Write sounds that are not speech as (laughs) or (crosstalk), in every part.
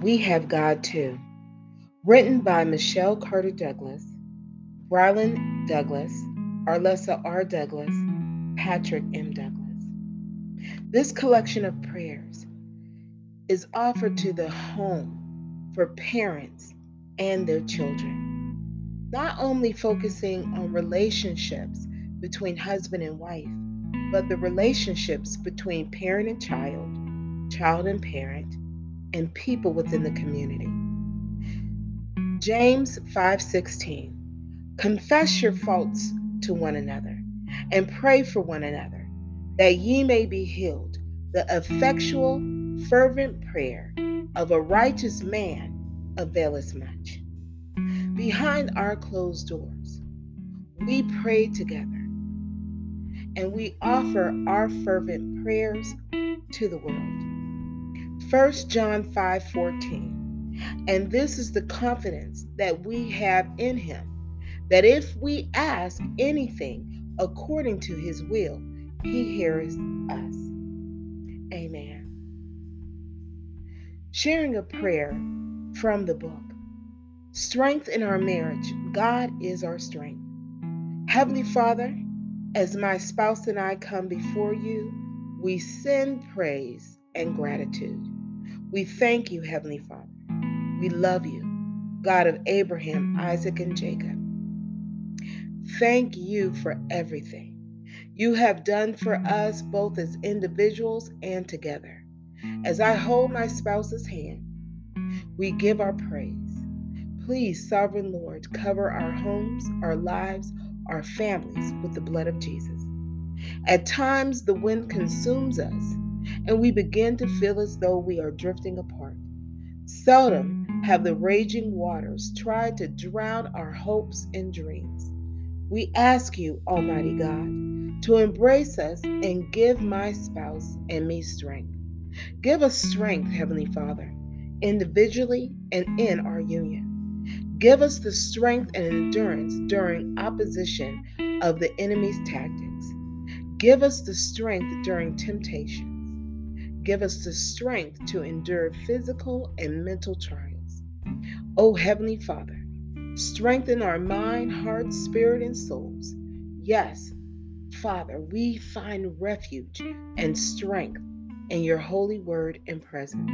We Have God Too. Written by Michelle Carter Douglas, Rylan Douglas, Arlessa R. Douglas, Patrick M. Douglas. This collection of prayers is offered to the home for parents and their children, not only focusing on relationships between husband and wife, but the relationships between parent and child, child and parent, and people within the community. James 5:16 Confess your faults to one another and pray for one another that ye may be healed. The effectual fervent prayer of a righteous man availeth much. Behind our closed doors, we pray together and we offer our fervent prayers to the world. 1 John 5 14. And this is the confidence that we have in him that if we ask anything according to his will, he hears us. Amen. Sharing a prayer from the book Strength in Our Marriage God is our strength. Heavenly Father, as my spouse and I come before you, we send praise and gratitude. We thank you, Heavenly Father. We love you, God of Abraham, Isaac, and Jacob. Thank you for everything you have done for us, both as individuals and together. As I hold my spouse's hand, we give our praise. Please, Sovereign Lord, cover our homes, our lives, our families with the blood of Jesus. At times, the wind consumes us and we begin to feel as though we are drifting apart. Seldom have the raging waters tried to drown our hopes and dreams. We ask you, Almighty God, to embrace us and give my spouse and me strength. Give us strength, Heavenly Father, individually and in our union. Give us the strength and endurance during opposition of the enemy's tactics. Give us the strength during temptation Give us the strength to endure physical and mental trials. O oh, Heavenly Father, strengthen our mind, heart, spirit, and souls. Yes, Father, we find refuge and strength in your holy word and presence.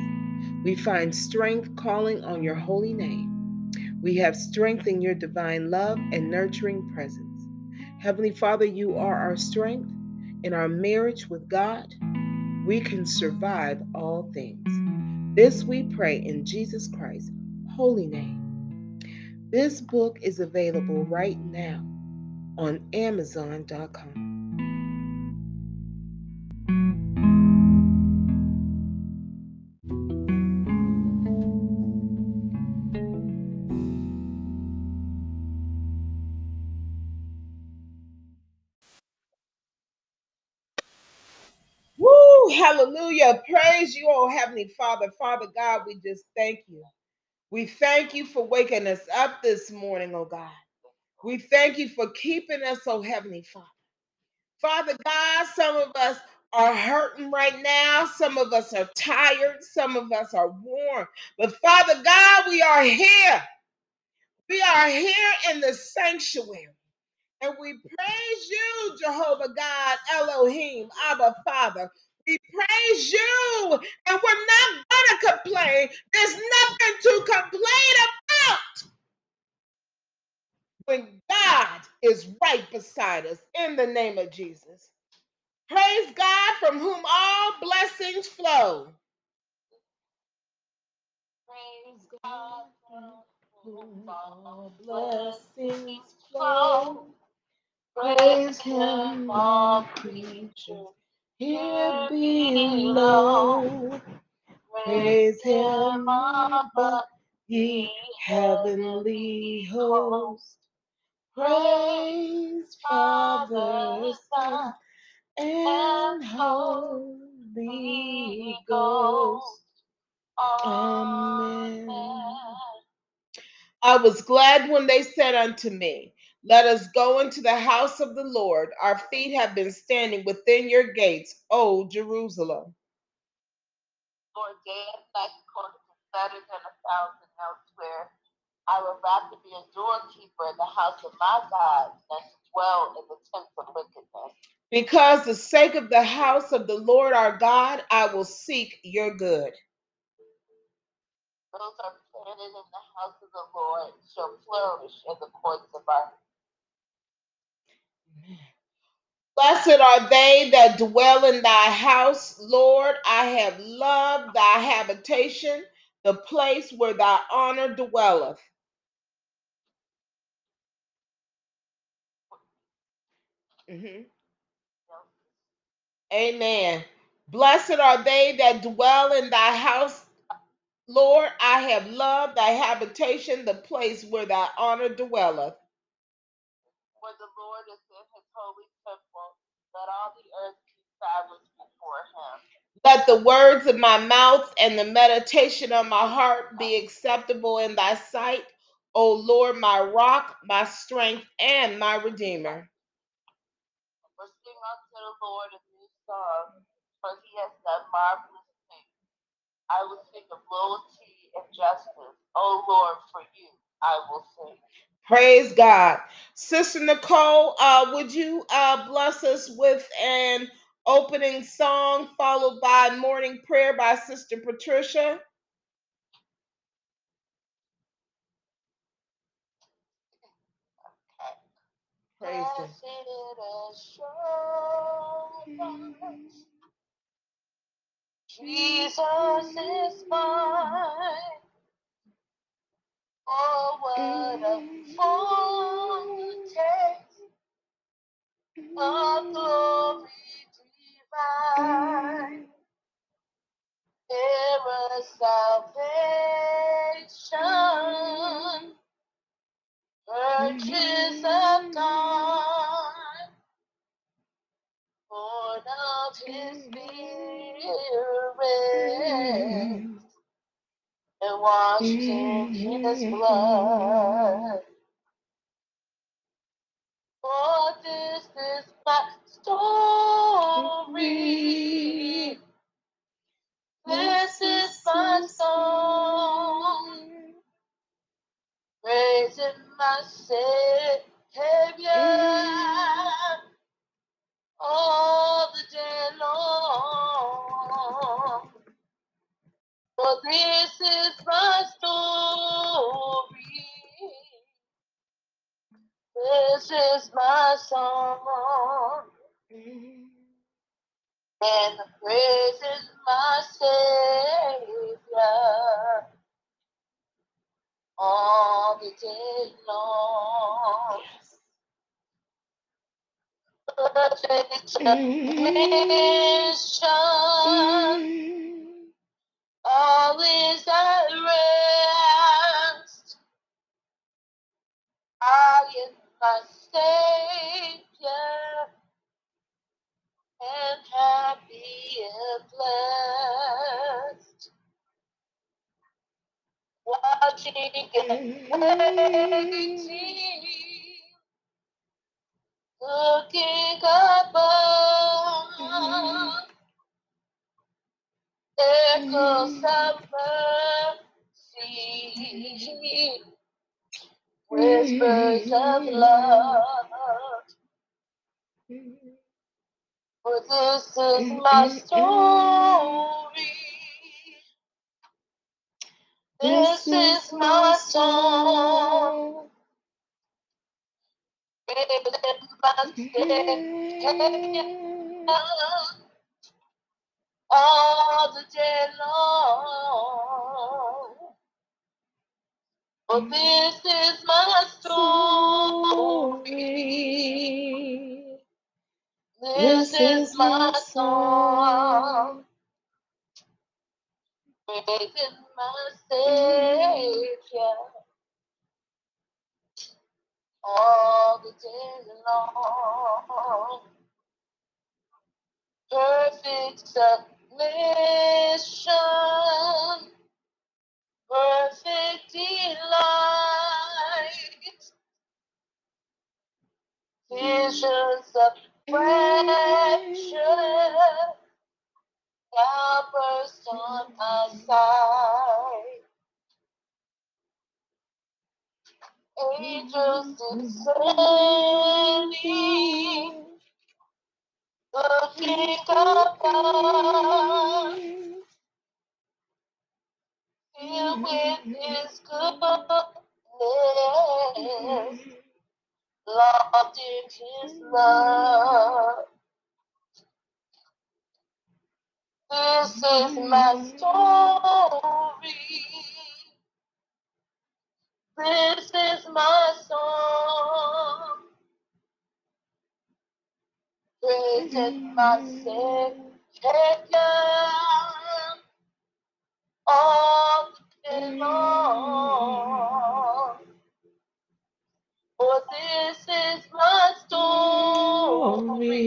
We find strength calling on your holy name. We have strength in your divine love and nurturing presence. Heavenly Father, you are our strength in our marriage with God we can survive all things. This we pray in Jesus Christ's holy name. This book is available right now on Amazon.com. hallelujah. Praise you, oh Heavenly Father. Father God, we just thank you. We thank you for waking us up this morning, oh God. We thank you for keeping us, oh Heavenly Father. Father God, some of us are hurting right now. Some of us are tired. Some of us are worn. But Father God, we are here. We are here in the sanctuary. And we praise you, Jehovah God, Elohim, Abba Father. We praise you, and we're not to complain. There's nothing to complain about when God is right beside us in the name of Jesus. Praise God from whom all blessings flow. Praise God from whom all blessings flow. Praise Him, all creatures here below. Praise him above, ye heavenly host. Praise Father, Son, and Holy Ghost. Amen. I was glad when they said unto me, let us go into the house of the Lord. Our feet have been standing within your gates, O Jerusalem. Lord dance back according to better than a thousand elsewhere. I would rather be a doorkeeper in the house of my God than to dwell in the tents of wickedness. Because the sake of the house of the Lord our God, I will seek your good. Those are planted in the house of the Lord shall flourish in the courts of our Blessed are they that dwell in thy house, Lord. I have loved thy habitation, the place where thy honor dwelleth. Mhm. Amen. Blessed are they that dwell in thy house, Lord. I have loved thy habitation, the place where thy honor dwelleth. Where the Lord is in his holy temple. Let all the earth be established before him. Let the words of my mouth and the meditation of my heart be acceptable in thy sight, O Lord, my rock, my strength, and my redeemer. For sing unto the Lord a new song, for he has done marvelous things. I will sing of loyalty and justice. O Lord, for you I will sing. Praise God. Sister Nicole, uh, would you uh, bless us with an opening song followed by morning prayer by Sister Patricia? Praise God. Jesus is mine. Oh, what a foretaste of glory divine. There salvation, purchase of God, born of His Spirit, and washed in His mm-hmm. blood. For this is my story. This is my song. Praising my Savior angels looking about, filled with His goodness, lost in His love. This is my mm-hmm. story. This is my song. Praising my Savior all day long. For this is my story.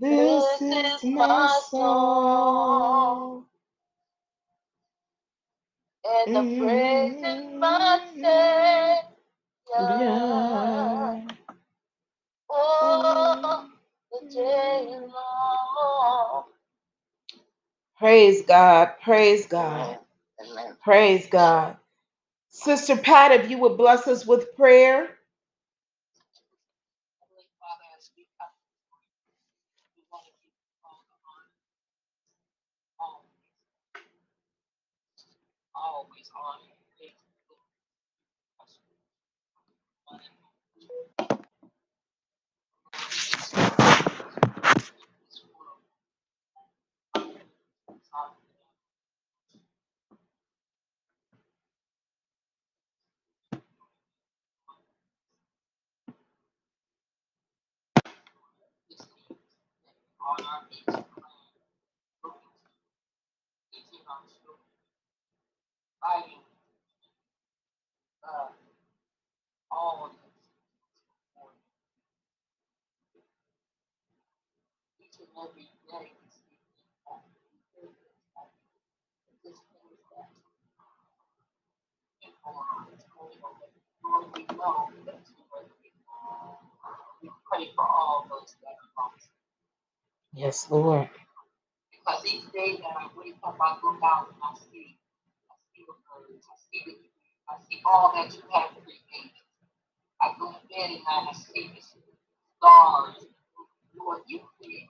This is my song. And the praising my Savior Yeah. all the day long. Praise God. Praise God. Amen. Praise God. Sister Pat, if you would bless us with prayer. Heavenly Father, as we come before you, we want to give you all the honor, always, always honor and praise and glory. This world, this is on our knees, praying, teaching our children, fighting, uh, all of this for each and every day. we see people, we hear this, this things that people are going on. Lord, we know that you are faithful. We pray for all those that are lost. Yes, Lord. Because each day that I wake up, I look out and I see, I see the birds, I see the I see all that you have created. I go to bed at night, I see the stars. Lord, you create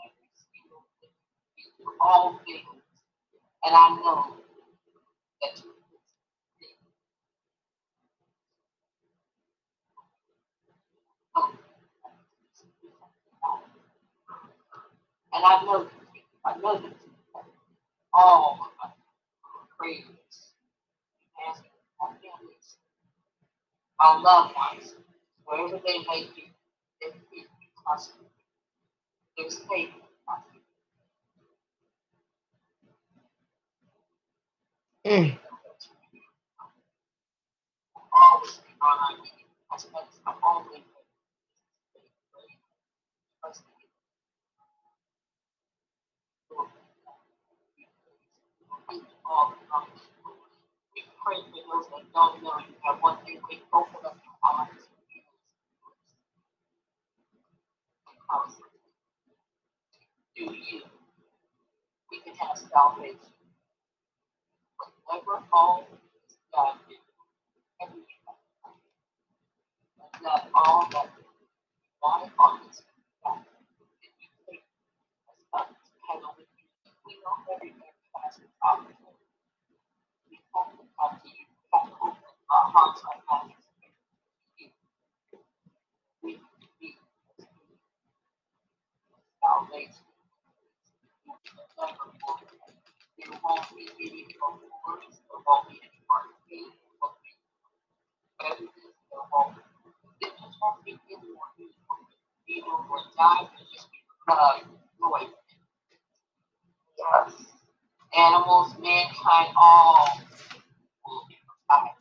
every. You do all things. And I know And I know that you, I know that you all of my asking my families, my loved ones, wherever they may be, they keep trusting. There's faith in. Mm. Always our knees. That's that's the only way. Trusting in the Lord. We give you all the. We pray for those that don't know you. That one day we open up our eyes and ears because through you we can have salvation. Whatever all is God did, everything that all that we up to heaven. We everything has its opportunity. Yes. Animals, mankind, all will be provided.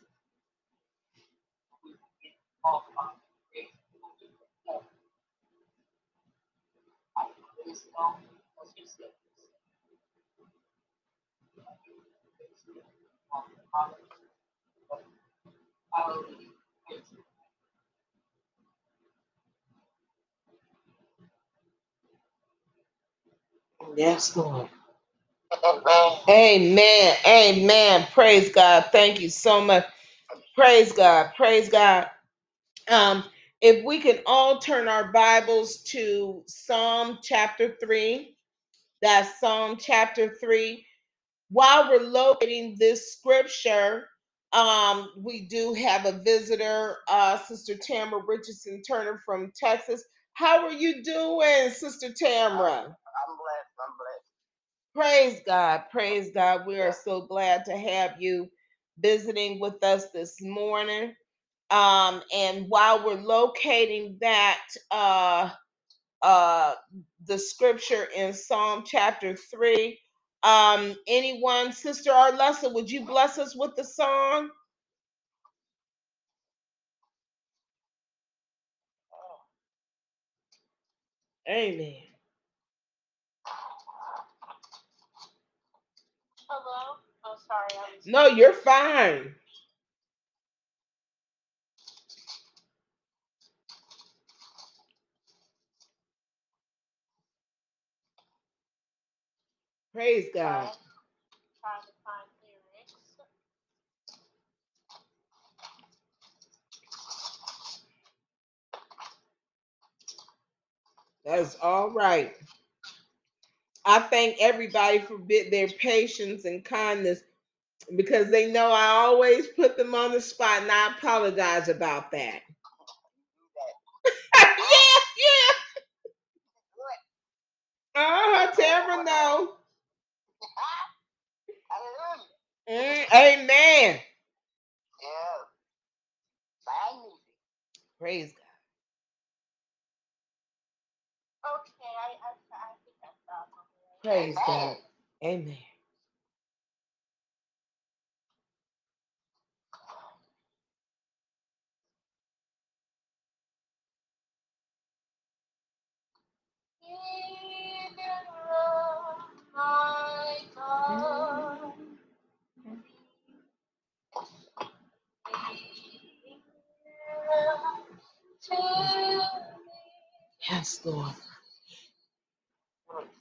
Yes, Lord. Amen. Amen. Praise God. Thank you so much. Praise God. Praise God. Um, if we can all turn our Bibles to Psalm chapter 3, that's Psalm chapter 3. While we're locating this scripture, um, we do have a visitor, uh, Sister Tamara Richardson Turner from Texas. How are you doing, Sister Tamara? I'm blessed. I'm blessed. Praise God. Praise God. We are so glad to have you visiting with us this morning. Um, and while we're locating that, uh, uh, the scripture in Psalm chapter 3, um, anyone, Sister Arlessa, would you bless us with the song? Amen. Hello. Oh, sorry. I was. No, you're fine. Praise God. Trying, trying to find lyrics. That's all right. I thank everybody for bit their patience and kindness because they know I always put them on the spot, and I apologize about that. (laughs) yeah, yeah. Uh-huh, Tamara, no. Mm, amen. Yeah. Fine music. Praise God. Okay. I, I, I think I found one. Praise Amen. God. Amen. Yes, Lord. me, even though it be a Yes, Lord. cross that love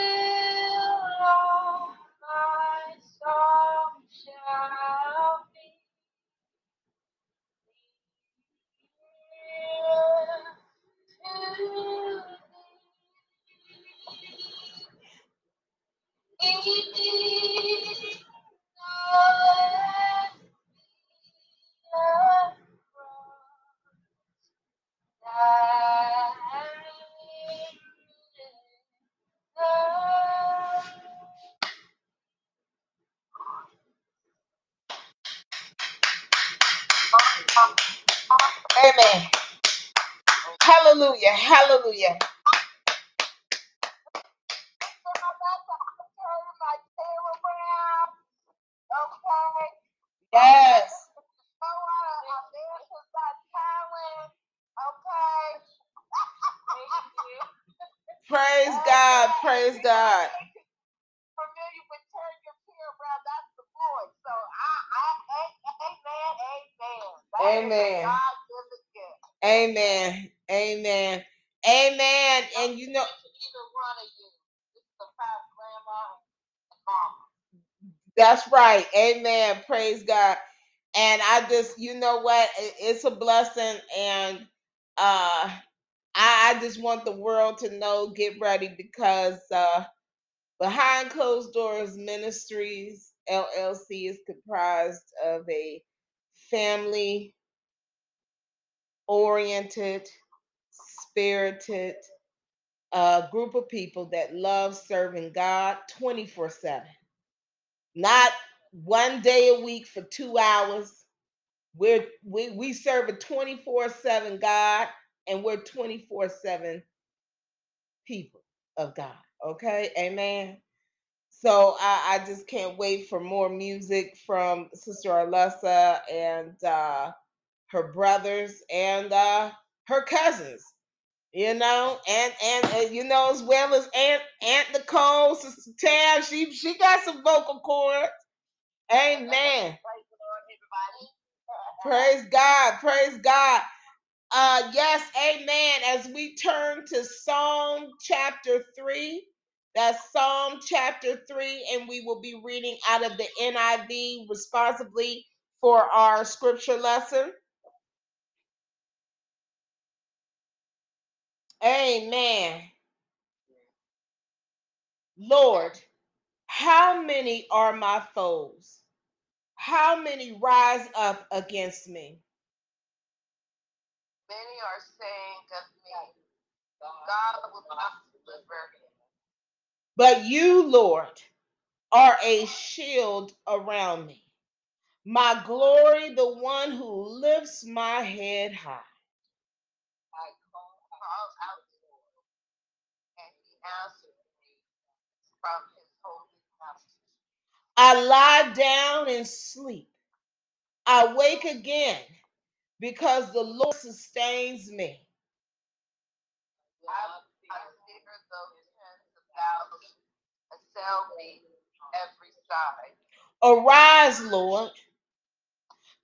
right. Amen. Praise God. And I just, you know what? It- It's a blessing. And uh I, I just want the world to know, get ready because uh Behind Closed Doors Ministries LLC is comprised of a family oriented, spirited uh, group of people that love serving God 24 7 not one day a week for two hours. We're we we serve a 24-7 God and we're 24-7 people of God. Okay, amen. So I, I just can't wait for more music from Sister Arlessa and uh her brothers and uh her cousins. You know, and and uh, you know as well as Aunt Aunt Nicole, Sister Tam, she she got some vocal cords. Amen. Praise the Lord, everybody. Praise God. Praise God. Uh yes, amen. As we turn to Psalm chapter 3, that's Psalm chapter 3 and we will be reading out of the NIV responsibly for our scripture lesson. Amen. Lord, how many are my foes? How many rise up against me? Many are saying of me, God will not deliver. But you, Lord, are a shield around me. My glory, the one who lifts my head high. I call out to him, and he answered me from his holy mountain. I lie down and sleep. I wake again because the Lord sustains me. I, I fear though tens of thousands assail me every side. Arise, Lord.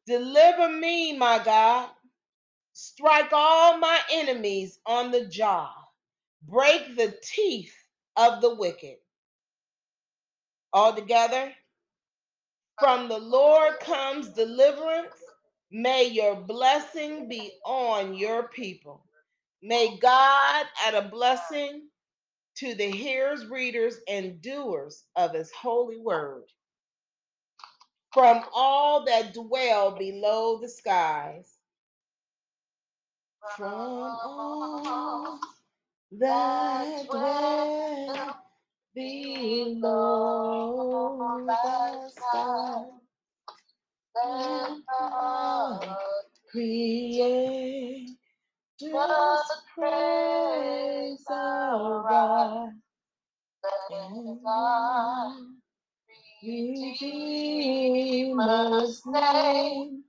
Deliver me, my God. Strike all my enemies on the jaw. Break the teeth of the wicked. All together. From the Lord comes deliverance. May your blessing be on your people. May God add a blessing to the hearers, readers, and doers of his holy word. From all that dwell below the skies. From all that dwell below the skies. Let the Create just praise arise. Let God Redeemer's name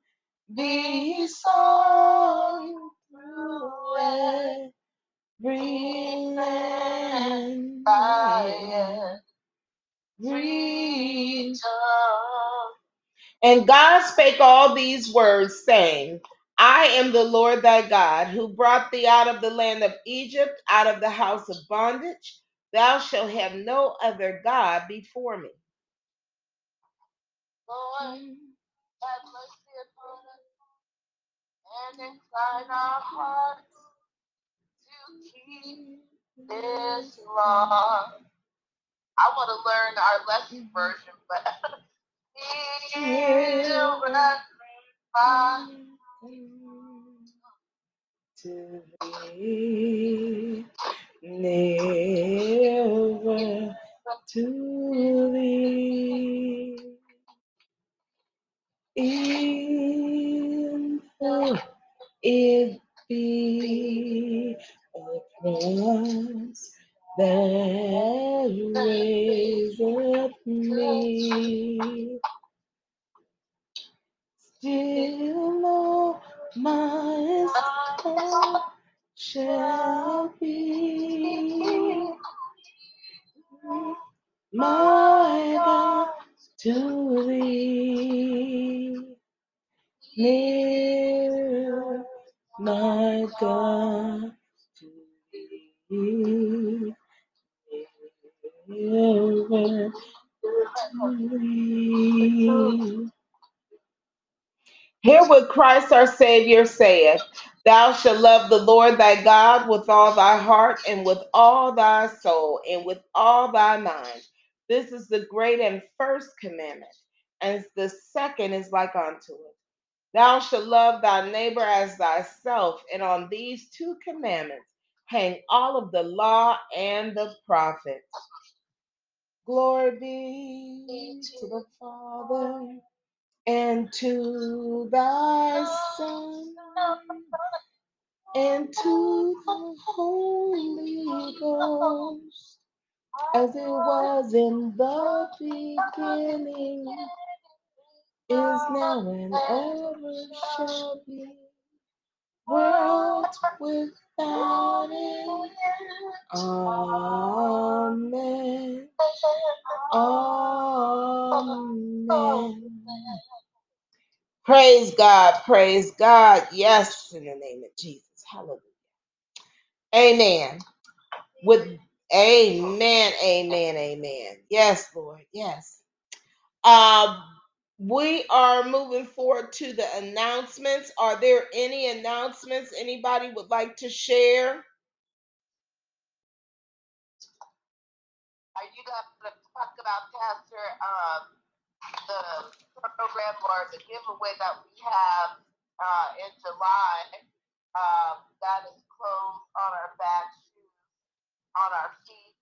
be sung through every land. Every And God spake all these words, saying, I am the Lord thy God, who brought thee out of the land of Egypt, out of the house of bondage. Thou shalt have no other God before me. Lord, mm. have mercy upon us and incline our hearts to keep mm. This law. I want to learn our lesson version, but (laughs) To thee, never to thee. In the it be cross that raiseth me. Still all my soul shall be my God to thee. Near my God Hear what Christ our Savior saith Thou shalt love the Lord thy God with all thy heart, and with all thy soul, and with all thy mind. This is the great and first commandment, and the second is like unto it. Thou shalt love thy neighbor as thyself, and on these two commandments hang all of the law and the prophets. Glory be to the Father and to thy Son and to the Holy Ghost, as it was in the beginning, is now, and ever shall be, world without it. Amen. Amen. Praise God, praise God. Yes, in the name of Jesus. Hallelujah. Amen. With amen, amen, amen. Yes, Lord. Yes. Um, we are moving forward to the announcements. Are there any announcements anybody would like to share? Are you going to talk about Pastor um, the program or the giveaway that we have uh, in July? Um, that is clothes on our back, on our feet,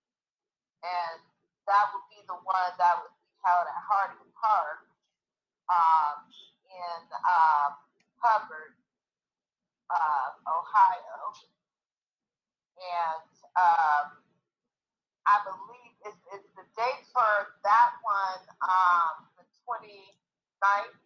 and that would be the one that would be held at Harding Park um, in um, Hubbard, uh, Ohio. And um, I believe it's, it's the date for that one, um, the 29th.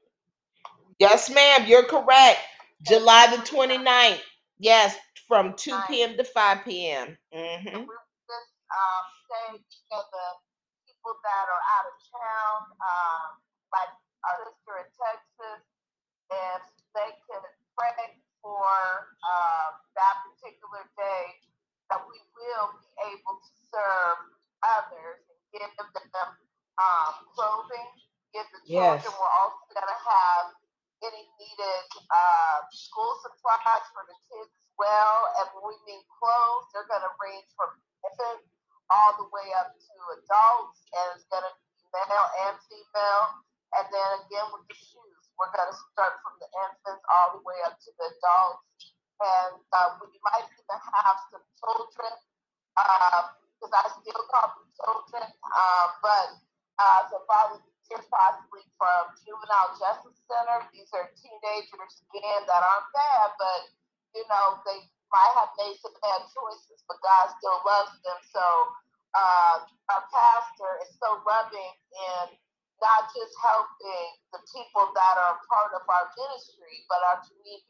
Yes, ma'am, you're correct. July the 29th. Yes, from 2 p.m. to 5 p.m. Mm-hmm. Just um, saying to the people that are out of town, um, like our sister in Texas, if they could pray for um, that particular day, that we will be able to serve others and give them um, clothing, give the Yes. children. We're also going to have any needed uh, school supplies for the kids as well. And when we mean clothes, they're going to range from infants all the way up to adults, and it's going to be male and female. And then again with the shoes, we're going to start from the infants all the way up to the adults. And uh, we might even have some children, because I still call them children, uh, but uh, some volunteers possibly from Juvenile Justice Center. These are teenagers, again, that aren't bad, but, you know, they might have made some bad choices, but God still loves them. So uh, our pastor is so loving in not just helping the people that are part of our ministry, but our community.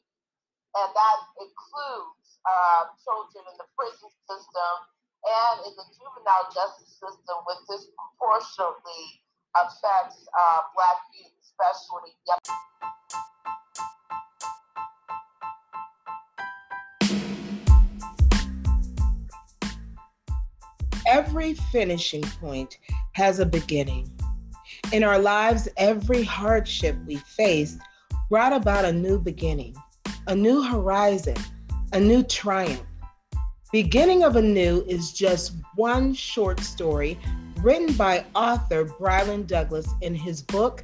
And that includes uh, children in the prison system and in the juvenile justice system, which disproportionately affects uh, Black youth, especially young. Every finishing point has a beginning. (laughs) In our lives, every hardship we faced brought about a new beginning, a new horizon, a new triumph. Beginning of a New is just one short story written by author Brylan Douglas in his book,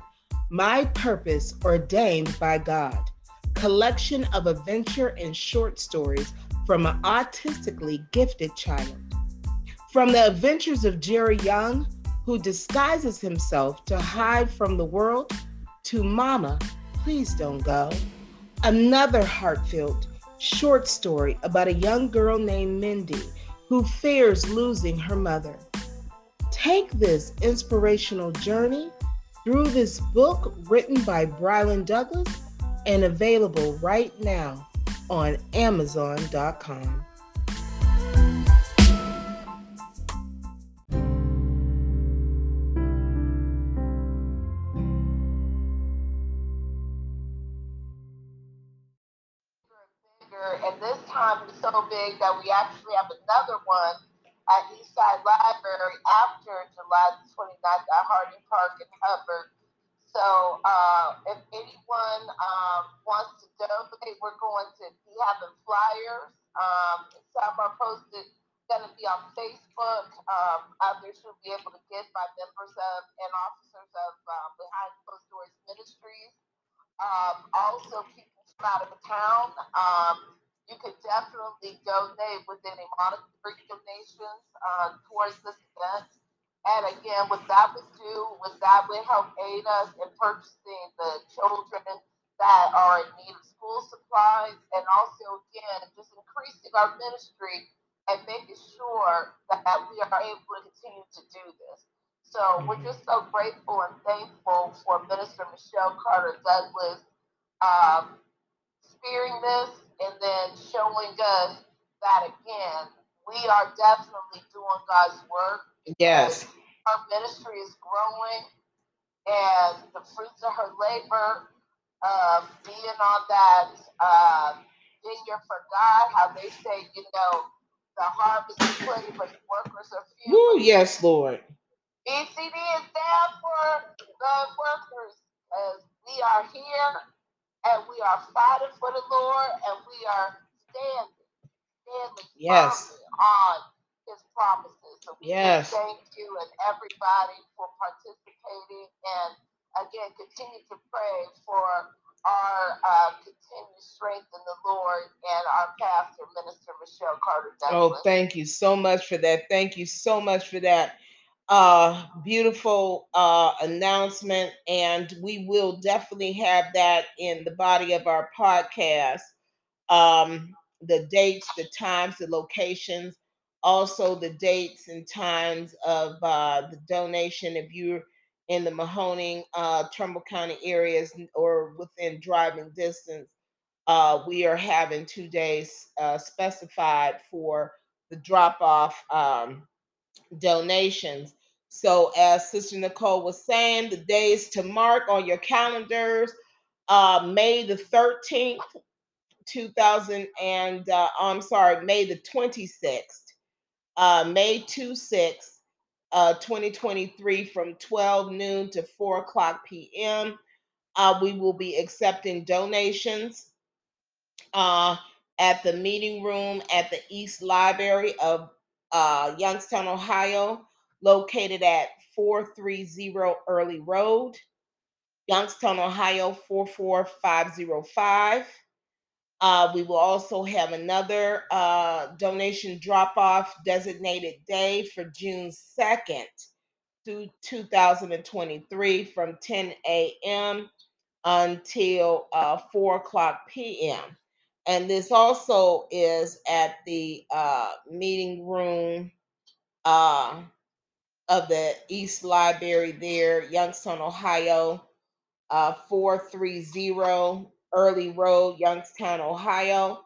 My Purpose Ordained by God, collection of adventure and short stories from an autistically gifted child. From the adventures of Jerry Young, who disguises himself to hide from the world, to Mama, Please Don't Go, another heartfelt short story about a young girl named Mindy who fears losing her mother. Take this inspirational journey through this book written by Brylan Douglas and available right now on Amazon.com. big that we actually have another one at Eastside Library after July the 29th at Harding Park in Hubbard. So uh, if anyone um, wants to donate, we're going to be having flyers. Um, some are posted, going to be on Facebook. Um, others will be able to get by members of and officers of um, Behind Closed Doors Ministries. Um, also, people from out of the town, um, you can definitely donate with any monetary donations uh, towards this event. And again, what that would do was that would help aid us in purchasing the children that are in need of school supplies, and also again just increasing our ministry and making sure that we are able to continue to do this. So we're just so grateful and thankful for Minister Michelle Carter Douglas um, spearing this and then showing us that again, we are definitely doing God's work. Yes. Our ministry is growing and the fruits of her labor, uh, being on that uh, vineyard for God, how they say, you know, the harvest is plenty, but the workers are few. Woo, yes, Lord. ECD is down for the workers as we are here and we are fighting for the Lord and we are standing, standing yes. on his promises. So we yes. thank you and everybody for participating and again continue to pray for our uh, continued strength in the Lord and our pastor, Minister Michelle Carter oh, Douglas. Oh, thank you so much for that. Thank you so much for that uh, beautiful uh, announcement, and we will definitely have that in the body of our podcast. Um, the dates, the times, the locations, also the dates and times of uh, the donation. If you're in the Mahoning, uh, Trumbull County areas or within driving distance, uh, we are having two days uh, specified for the drop off um, donations. So, as Sister Nicole was saying, the days to mark on your calendars uh, May the 13th, 2000, and uh, I'm sorry, May the 26th, uh, May 2 6, uh, 2023, from 12 noon to 4 o'clock p.m. Uh, we will be accepting donations uh, at the meeting room at the East Library of uh, Youngstown, Ohio, located at 430 Early Road, Youngstown, Ohio 44505. Uh, we will also have another uh, donation drop off designated day for June 2nd through 2023 from 10 a.m. until uh, 4 o'clock p.m. And this also is at the uh, meeting room uh, of the East Library there, Youngstown, Ohio, uh, 430 Early Road, Youngstown, Ohio,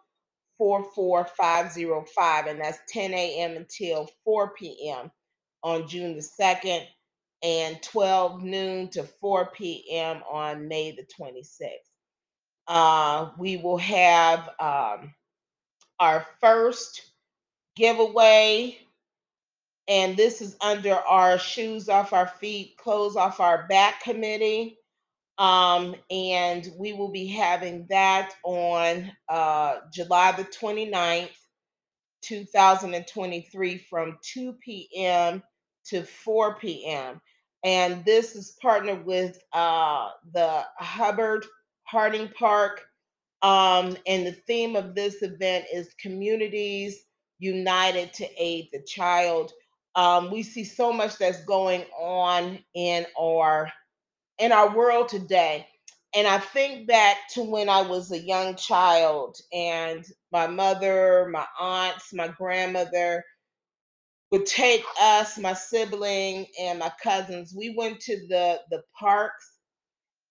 44505. And that's 10 a.m. until 4 p.m. on June the 2nd and 12 noon to 4 p.m. on May the 26th. Uh, we will have um, our first giveaway, and this is under our Shoes Off Our Feet, Clothes Off Our Back committee. Um, and we will be having that on uh, July the 29th, 2023, from 2 p.m. to 4 p.m. And this is partnered with uh, the Hubbard Harding Park. Um, and the theme of this event is Communities United to Aid the Child. Um, we see so much that's going on in our in our world today. And I think back to when I was a young child and my mother, my aunts, my grandmother would take us, my sibling, and my cousins. We went to the the parks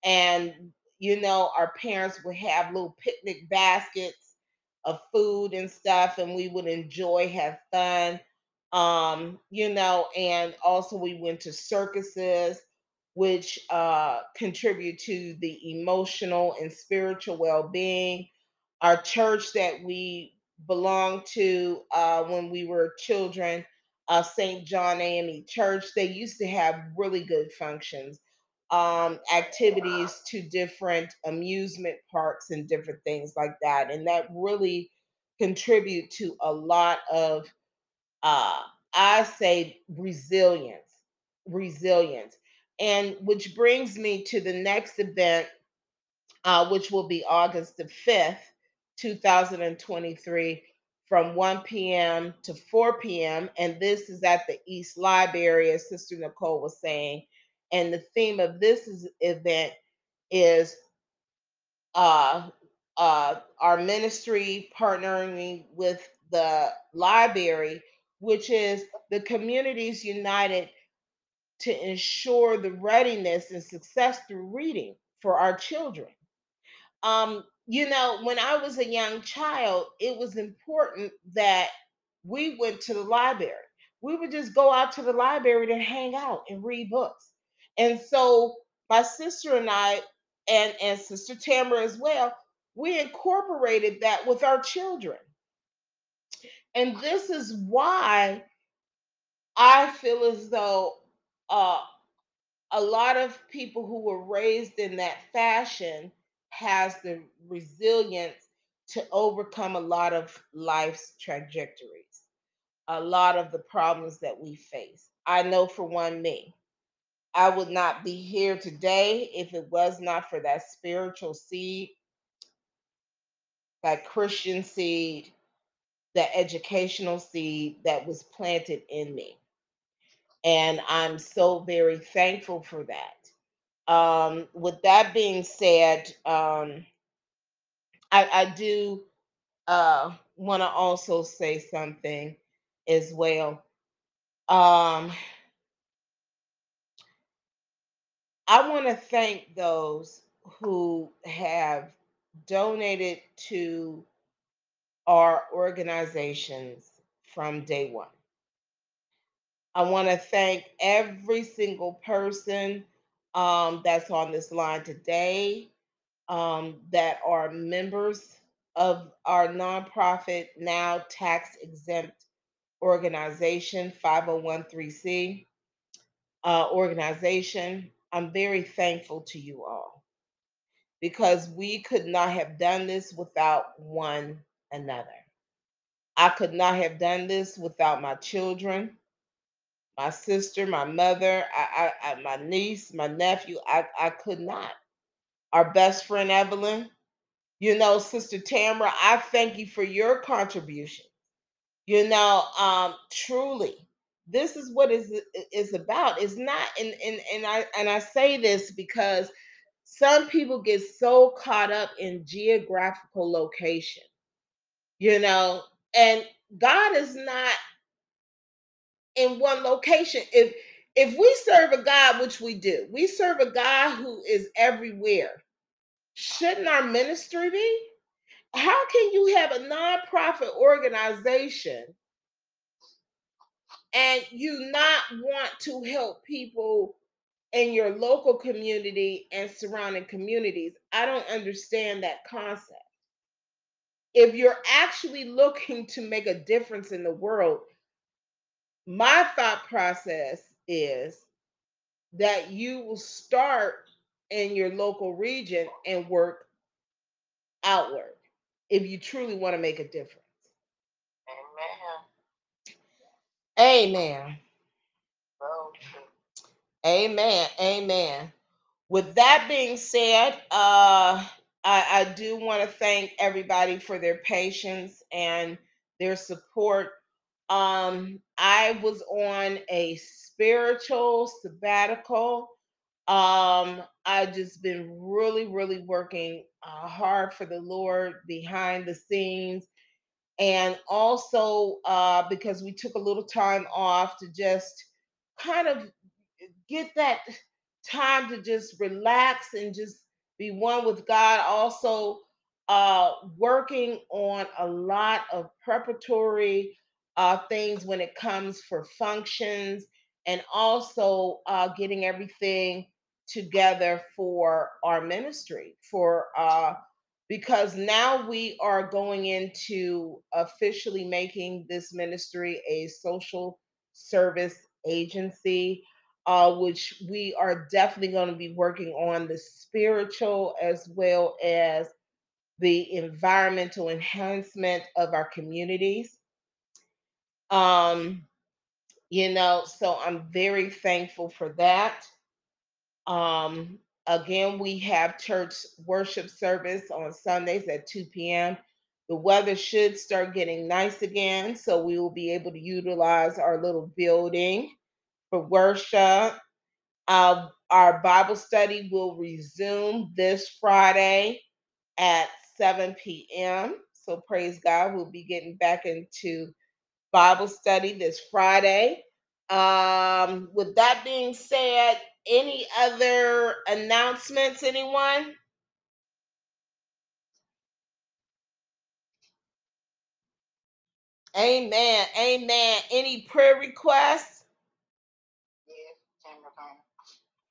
and you know, our parents would have little picnic baskets of food and stuff, and we would enjoy, have fun. Um, you know, and also we went to circuses, which uh, contribute to the emotional and spiritual well being. Our church that we belonged to uh, when we were children, uh, St. John AME Church, they used to have really good functions um, activities to different amusement parks and different things like that. And that really contribute to a lot of, uh, I say, resilience, resilience. And which brings me to the next event, uh, which will be August the 5th, 2023 from 1 p.m. to 4 p.m. And this is at the East Library, as Sister Nicole was saying. And the theme of this is, event is uh, uh, our ministry partnering with the library, which is the communities united to ensure the readiness and success through reading for our children. Um, you know, when I was a young child, it was important that we went to the library. We would just go out to the library to hang out and read books. And so my sister and I, and, and Sister Tamara as well, we incorporated that with our children. And this is why I feel as though uh, a lot of people who were raised in that fashion has the resilience to overcome a lot of life's trajectories, a lot of the problems that we face. I know for one me, I would not be here today if it was not for that spiritual seed, that Christian seed, that educational seed that was planted in me. And I'm so very thankful for that. Um, with that being said, um, I, I do uh, want to also say something as well. Um, I want to thank those who have donated to our organizations from day one. I want to thank every single person um, that's on this line today um, that are members of our nonprofit, now tax exempt organization, 5013C uh, organization. I'm very thankful to you all because we could not have done this without one another. I could not have done this without my children, my sister, my mother, I, I, I, my niece, my nephew. I, I could not. Our best friend Evelyn, you know, Sister Tamara, I thank you for your contribution. You know, um, truly, this is what is is about. It's not, and and and I and I say this because some people get so caught up in geographical location, you know, and God is not in one location. If if we serve a God, which we do, we serve a God who is everywhere. Shouldn't our ministry be? How can you have a nonprofit organization and you not want to help people in your local community and surrounding communities? I don't understand that concept. If you're actually looking to make a difference in the world, my thought process is that you will start in your local region and work outward if you truly want to make a difference. Amen. Amen. Amen. Amen. With that being said, uh, I, I do want to thank everybody for their patience and their support. Um, I was on a spiritual sabbatical. Um, I just been really, really working uh, hard for the Lord behind the scenes, and also uh, because we took a little time off to just kind of get that time to just relax and just be one with God. Also, uh, working on a lot of preparatory uh, things when it comes for functions, and also uh, getting everything together for our ministry for uh, because now we are going into officially making this ministry a social service agency uh, which we are definitely going to be working on the spiritual as well as the environmental enhancement of our communities. Um, you know, so I'm very thankful for that. Um, again, we have church worship service on Sundays at 2 p.m. The weather should start getting nice again, so we will be able to utilize our little building for worship. Uh, our Bible study will resume this Friday at 7 p.m. So praise God, we'll be getting back into Bible study this Friday. Um, with that being said, any other announcements, anyone? Amen. Amen. Any prayer requests?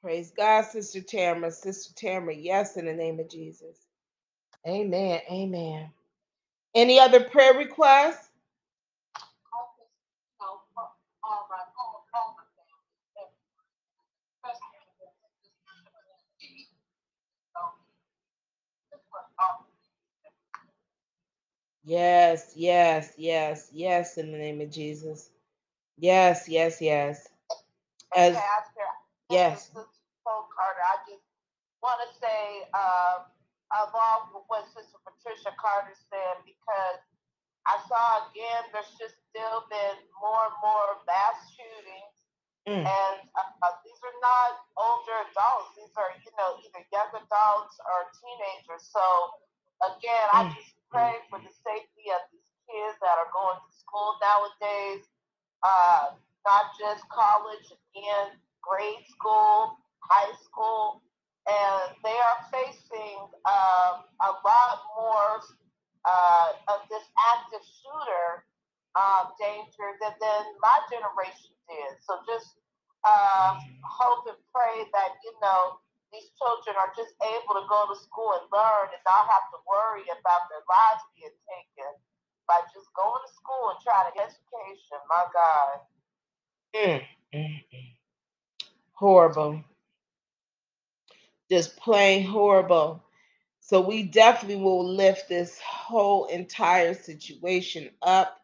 Praise God, Sister Tamara. Sister Tamara, yes, in the name of Jesus. Amen. Amen. Any other prayer requests? Yes, yes, yes, yes, in the name of Jesus. Yes, yes, yes. As Pastor, yes. Sister Paul Carter, I just want to say, um, along with what Sister Patricia Carter said, because I saw again, there's just still been more and more mass shootings, Mm, and uh, these are not older adults; these are, you know, either young adults or teenagers. So, again, I Mm, just pray for the safety of these kids that are going to school nowadays. Uh, not just college, again, grade school, high school, and they are facing um, a lot more uh, of this active shooter um, danger than, than my generation did. So just uh, hope and pray that, you know, these children are just able to go to school and learn and not have to worry about their lives being taken by just going to school and trying to get education. My God. mm, mm, mm. Horrible. Just plain horrible. So we definitely will lift this whole entire situation up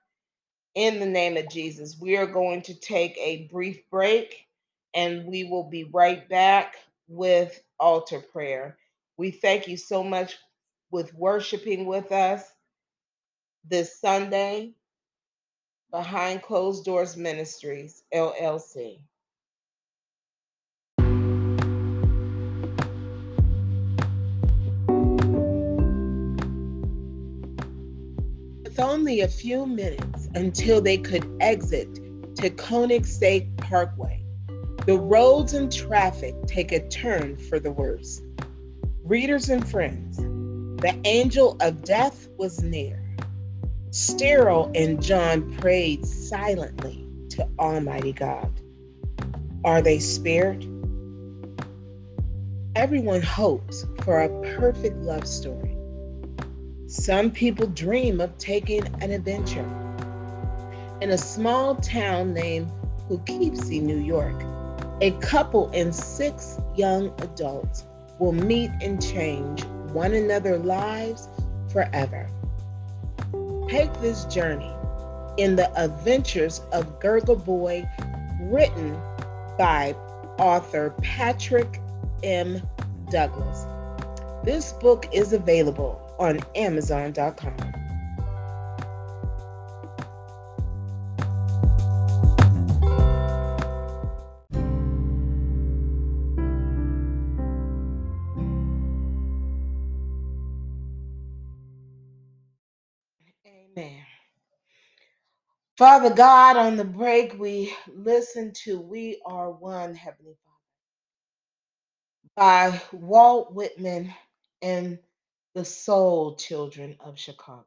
in the name of Jesus. We are going to take a brief break and we will be right back with altar prayer. We thank you so much with worshiping with us this Sunday behind closed doors ministries LLC. With only a few minutes until they could exit to Koenigsegg Parkway, the roads and traffic take a turn for the worse. Readers and friends, the angel of death was near. Sterile and John prayed silently to Almighty God. Are they spared? Everyone hopes for a perfect love story. Some people dream of taking an adventure. In a small town named Poughkeepsie, New York, a couple and six young adults will meet and change one another's lives forever. Take this journey in the adventures of Gurgle Boy, written by author Patrick M. Douglas. This book is available on Amazon.com. Amen. Father God, on the break, we listen to We Are One, Heavenly Father, by Walt Whitman and the Soul Children of Chicago.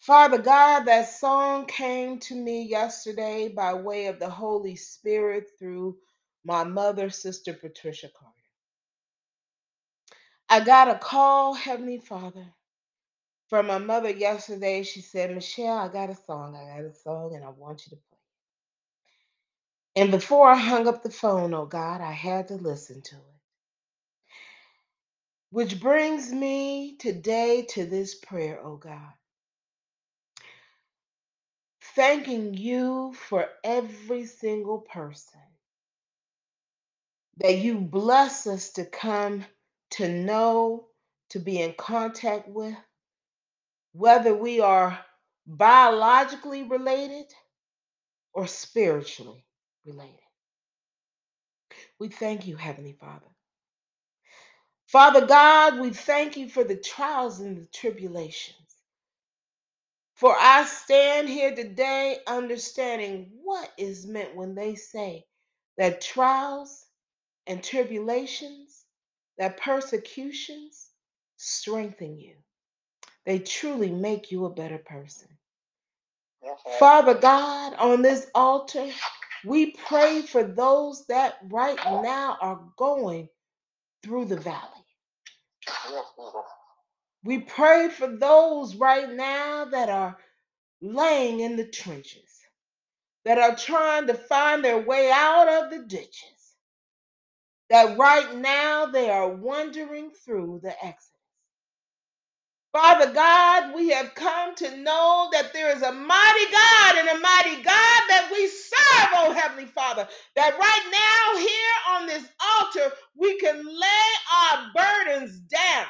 Father God, that song came to me yesterday by way of the Holy Spirit through my mother, Sister Patricia Carter. I got a call, Heavenly Father, from my mother yesterday. She said, Michelle, I got a song. I got a song and I want you to play. And before I hung up the phone, oh God, I had to listen to it. Which brings me today to this prayer, oh God. Thanking you for every single person that you bless us to come to know, to be in contact with, whether we are biologically related or spiritually related. We thank you, Heavenly Father. Father God, we thank you for the trials and the tribulations. For I stand here today understanding what is meant when they say that trials and tribulations, that persecutions strengthen you. They truly make you a better person. Uh-huh. Father God, on this altar, we pray for those that right now are going through the valley. We pray for those right now that are laying in the trenches, that are trying to find their way out of the ditches, that right now they are wandering through the exodus. Father God, we have come to know that there is a mighty God and a mighty God that we serve, oh Heavenly Father. That right now, here on this altar, we can lay our burdens down.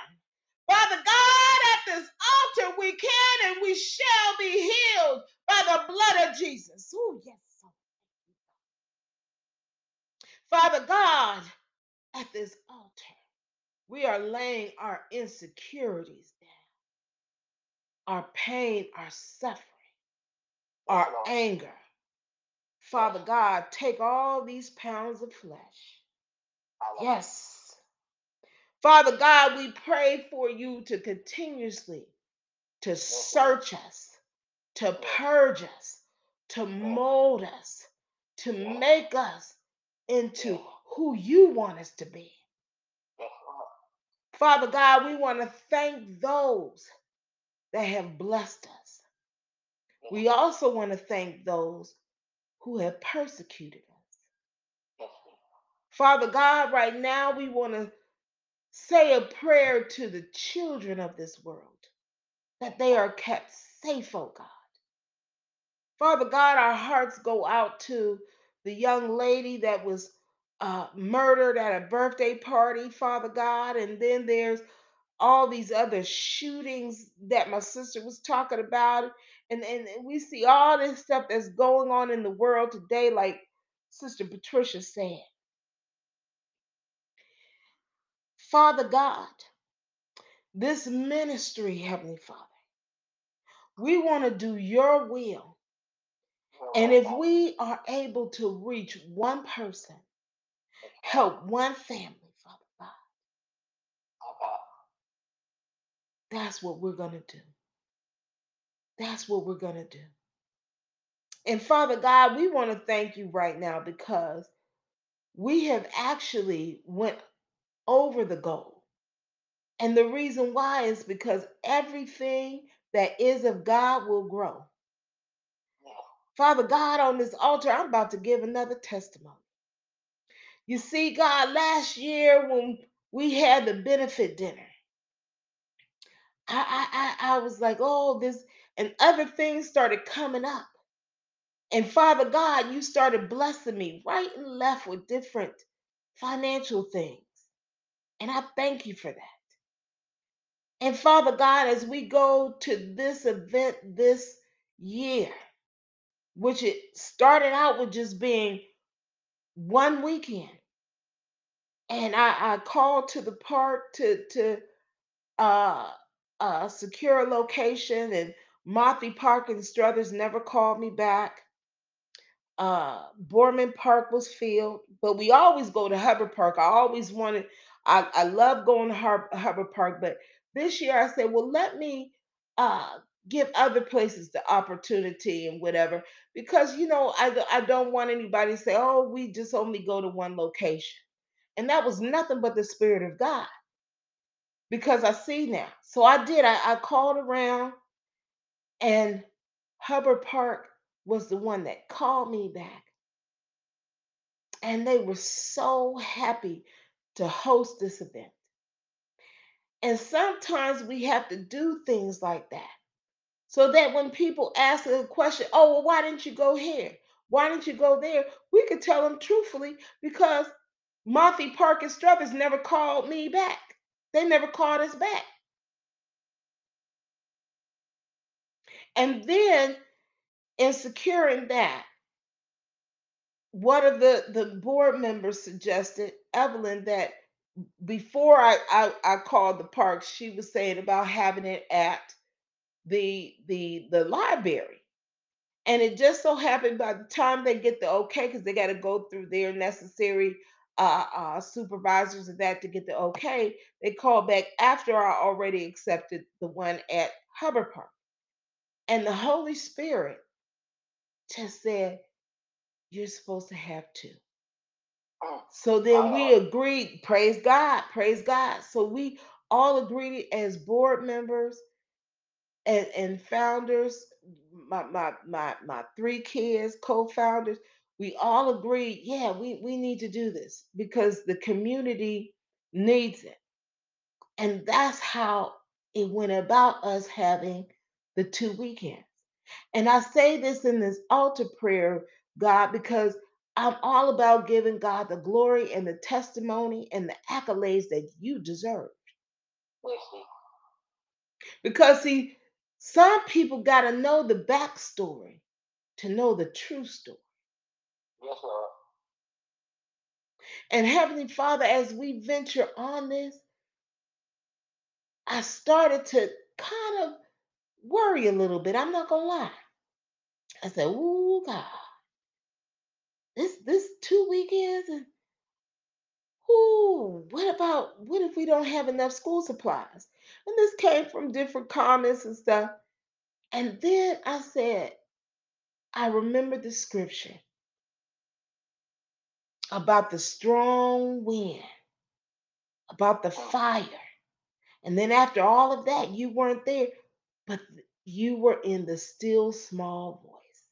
Father God, at this altar, we can and we shall be healed by the blood of Jesus. Oh, yes. Father God, at this altar, we are laying our insecurities our pain, our suffering, our Lord. anger. Father God, take all these pounds of flesh. Yes. Father God, we pray for you to continuously to search us, to purge us, to mold us, to make us into who you want us to be. Father God, we want to thank those that have blessed us. We also want to thank those who have persecuted us. Father God, right now we want to say a prayer to the children of this world that they are kept safe, oh God. Father God, our hearts go out to the young lady that was uh, murdered at a birthday party, Father God. And then there's all these other shootings that my sister was talking about. And, and we see all this stuff that's going on in the world today, like Sister Patricia said. Father God, this ministry, Heavenly Father, we want to do your will. And if we are able to reach one person, help one family, Father God, My God. That's what we're going to do. That's what we're going to do. And Father God, we want to thank you right now because we have actually went over the goal. And the reason why is because everything that is of God will grow. Father God, on this altar, I'm about to give another testimony. You see, God, last year when we had the benefit dinner, I, I, I, I was like, oh, this, and other things started coming up. And Father God, you started blessing me right and left with different financial things. And I thank you for that. And Father God, as we go to this event this year, which it started out with just being one weekend, and I, I called to the park to to uh, uh, secure location, and Monthy Park and Struthers never called me back. Uh, Boardman Park was filled, but we always go to Hubbard Park. I always wanted, I, I love going to Har- Hubbard Park, but this year I said, well, let me uh, give other places the opportunity and whatever, because you know I, I don't want anybody to say, oh, we just only go to one location, and that was nothing but the Spirit of God because I see now. So I did. I, I called around, and Hubbard Park was the one that called me back. And they were so happy to host this event. And sometimes we have to do things like that so that when people ask a question, oh, well, why didn't you go here? Why didn't you go there? We could tell them truthfully because Monthy Park and Struthers never called me back. They never called us back. And then in securing that, one of the, the board members suggested, Evelyn, that before I, I, I called the park, she was saying about having it at the the the library. And it just so happened by the time they get the okay, because they got to go through their necessary uh, uh, supervisors and that to get the okay, they called back after I already accepted the one at Hubbard Park. And the Holy Spirit just said, You're supposed to have two. Mm. So then we agreed, praise God, praise God. So we all agreed as board members and, and founders, my, my my my three kids, co-founders, we all agreed, yeah, we, we need to do this because the community needs it. And that's how it went about us having the two weekends. And I say this in this altar prayer, God, because I'm all about giving God the glory and the testimony and the accolades that you deserve. Because, see, some people got to know the backstory to know the true story. Yes, Lord. And Heavenly Father, as we venture on this, I started to kind of worry a little bit. I'm not gonna lie. I said, "Ooh, God, this this two weekends, and ooh, what about what if we don't have enough school supplies?" And this came from different comments and stuff. And then I said, I remembered the scripture about the strong wind, about the oh. fire. And then after all of that, you weren't there, but you were in the still small voice.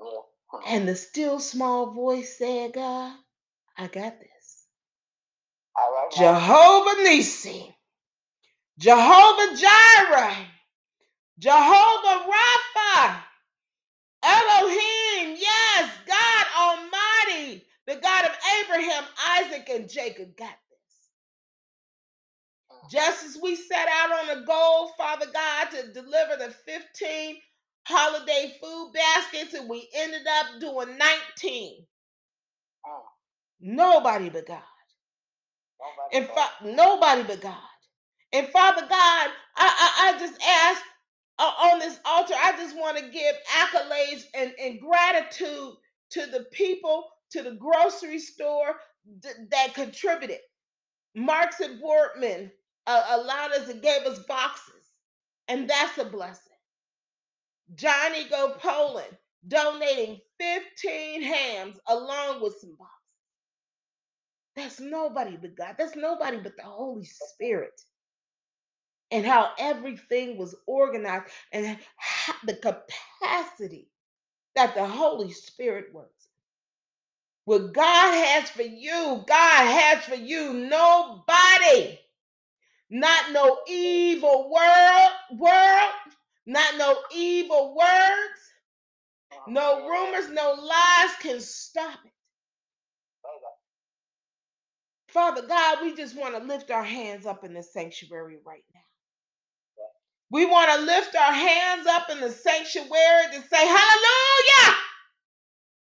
Oh, and the still small voice said, God, I got this. Right. Jehovah Nissi, Jehovah Jireh, Jehovah Rapha, Elohim, yes, God Almighty, the God of Abraham, Isaac, and Jacob got this. Just as we set out on a goal, Father God, to deliver the 15 holiday food baskets, and we ended up doing 19. Mm. Nobody but God. Nobody And fa- nobody but God. And Father God, I, I, I just ask uh, on this altar, I just want to give accolades and, and gratitude to the people, to the grocery store th- that contributed. Marc's and Boardman uh, allowed us and gave us boxes, and that's a blessing. Johnny Go Poland donating 15 hams along with some boxes. That's nobody but God. That's nobody but the Holy Spirit. And how everything was organized and the capacity that the Holy Spirit works. What God has for you, God has for you. Nobody, not no evil world, world, not no evil words, no rumors, no lies can stop it. Father God, we just want to lift our hands up in the sanctuary right now. We want to lift our hands up in the sanctuary to say, Hallelujah!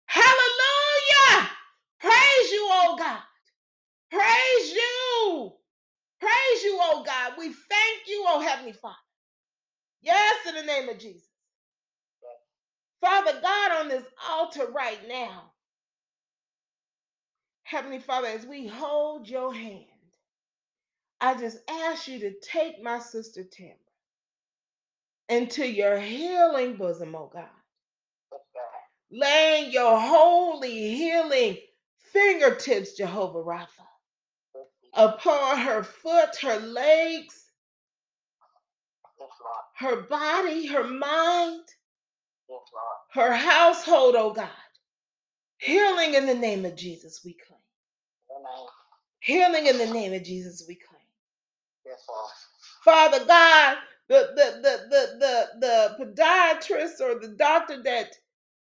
Hallelujah! Praise you, oh God. Praise you. Praise you, oh God. We thank you, oh Heavenly Father. Yes, in the name of Jesus. Father God, on this altar right now, Heavenly Father, as we hold your hand, I just ask you to take my sister Tamara into your healing bosom, oh God. Laying your holy healing fingertips, Jehovah Rapha, upon her foot, her legs, her body, her mind, her household, oh God. Healing in the name of Jesus, we claim. In your name. Healing in the name of Jesus, we claim. Father God, the the the the the, the podiatrist or the doctor that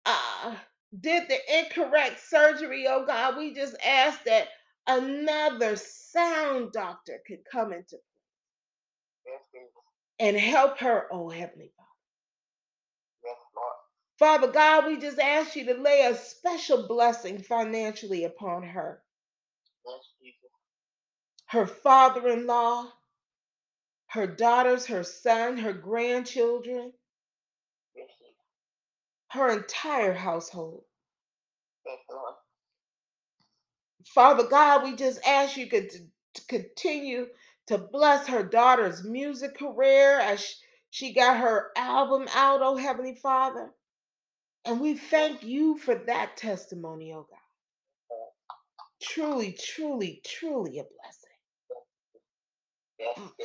uh, did the incorrect surgery, oh God, we just ask that another sound doctor could come into Yes, and help her, oh Heavenly Father. Yes, Father God, we just ask you to lay a special blessing financially upon her, Yes, her father in law, her daughters, her son, her grandchildren, her entire household. Father God, we just ask you to continue to bless her daughter's music career as sh- she got her album out, oh Heavenly Father. And we thank you for that testimony, oh God. Truly, truly, truly a blessing.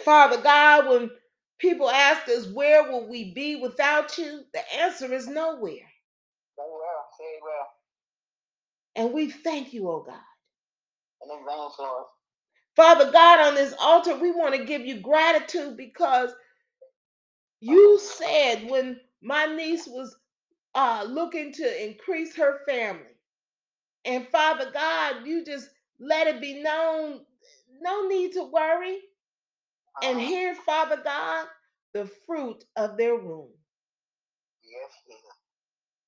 Father God, when people ask us where will we be without you, the answer is nowhere. Say well, say well. And we thank you, oh God. In advance, Lord. Father God, on this altar, we want to give you gratitude because you said when my niece was uh, looking to increase her family, and Father God, you just let it be known, no need to worry. And Uh-huh. Father God, the fruit of their womb. Yes, Jesus.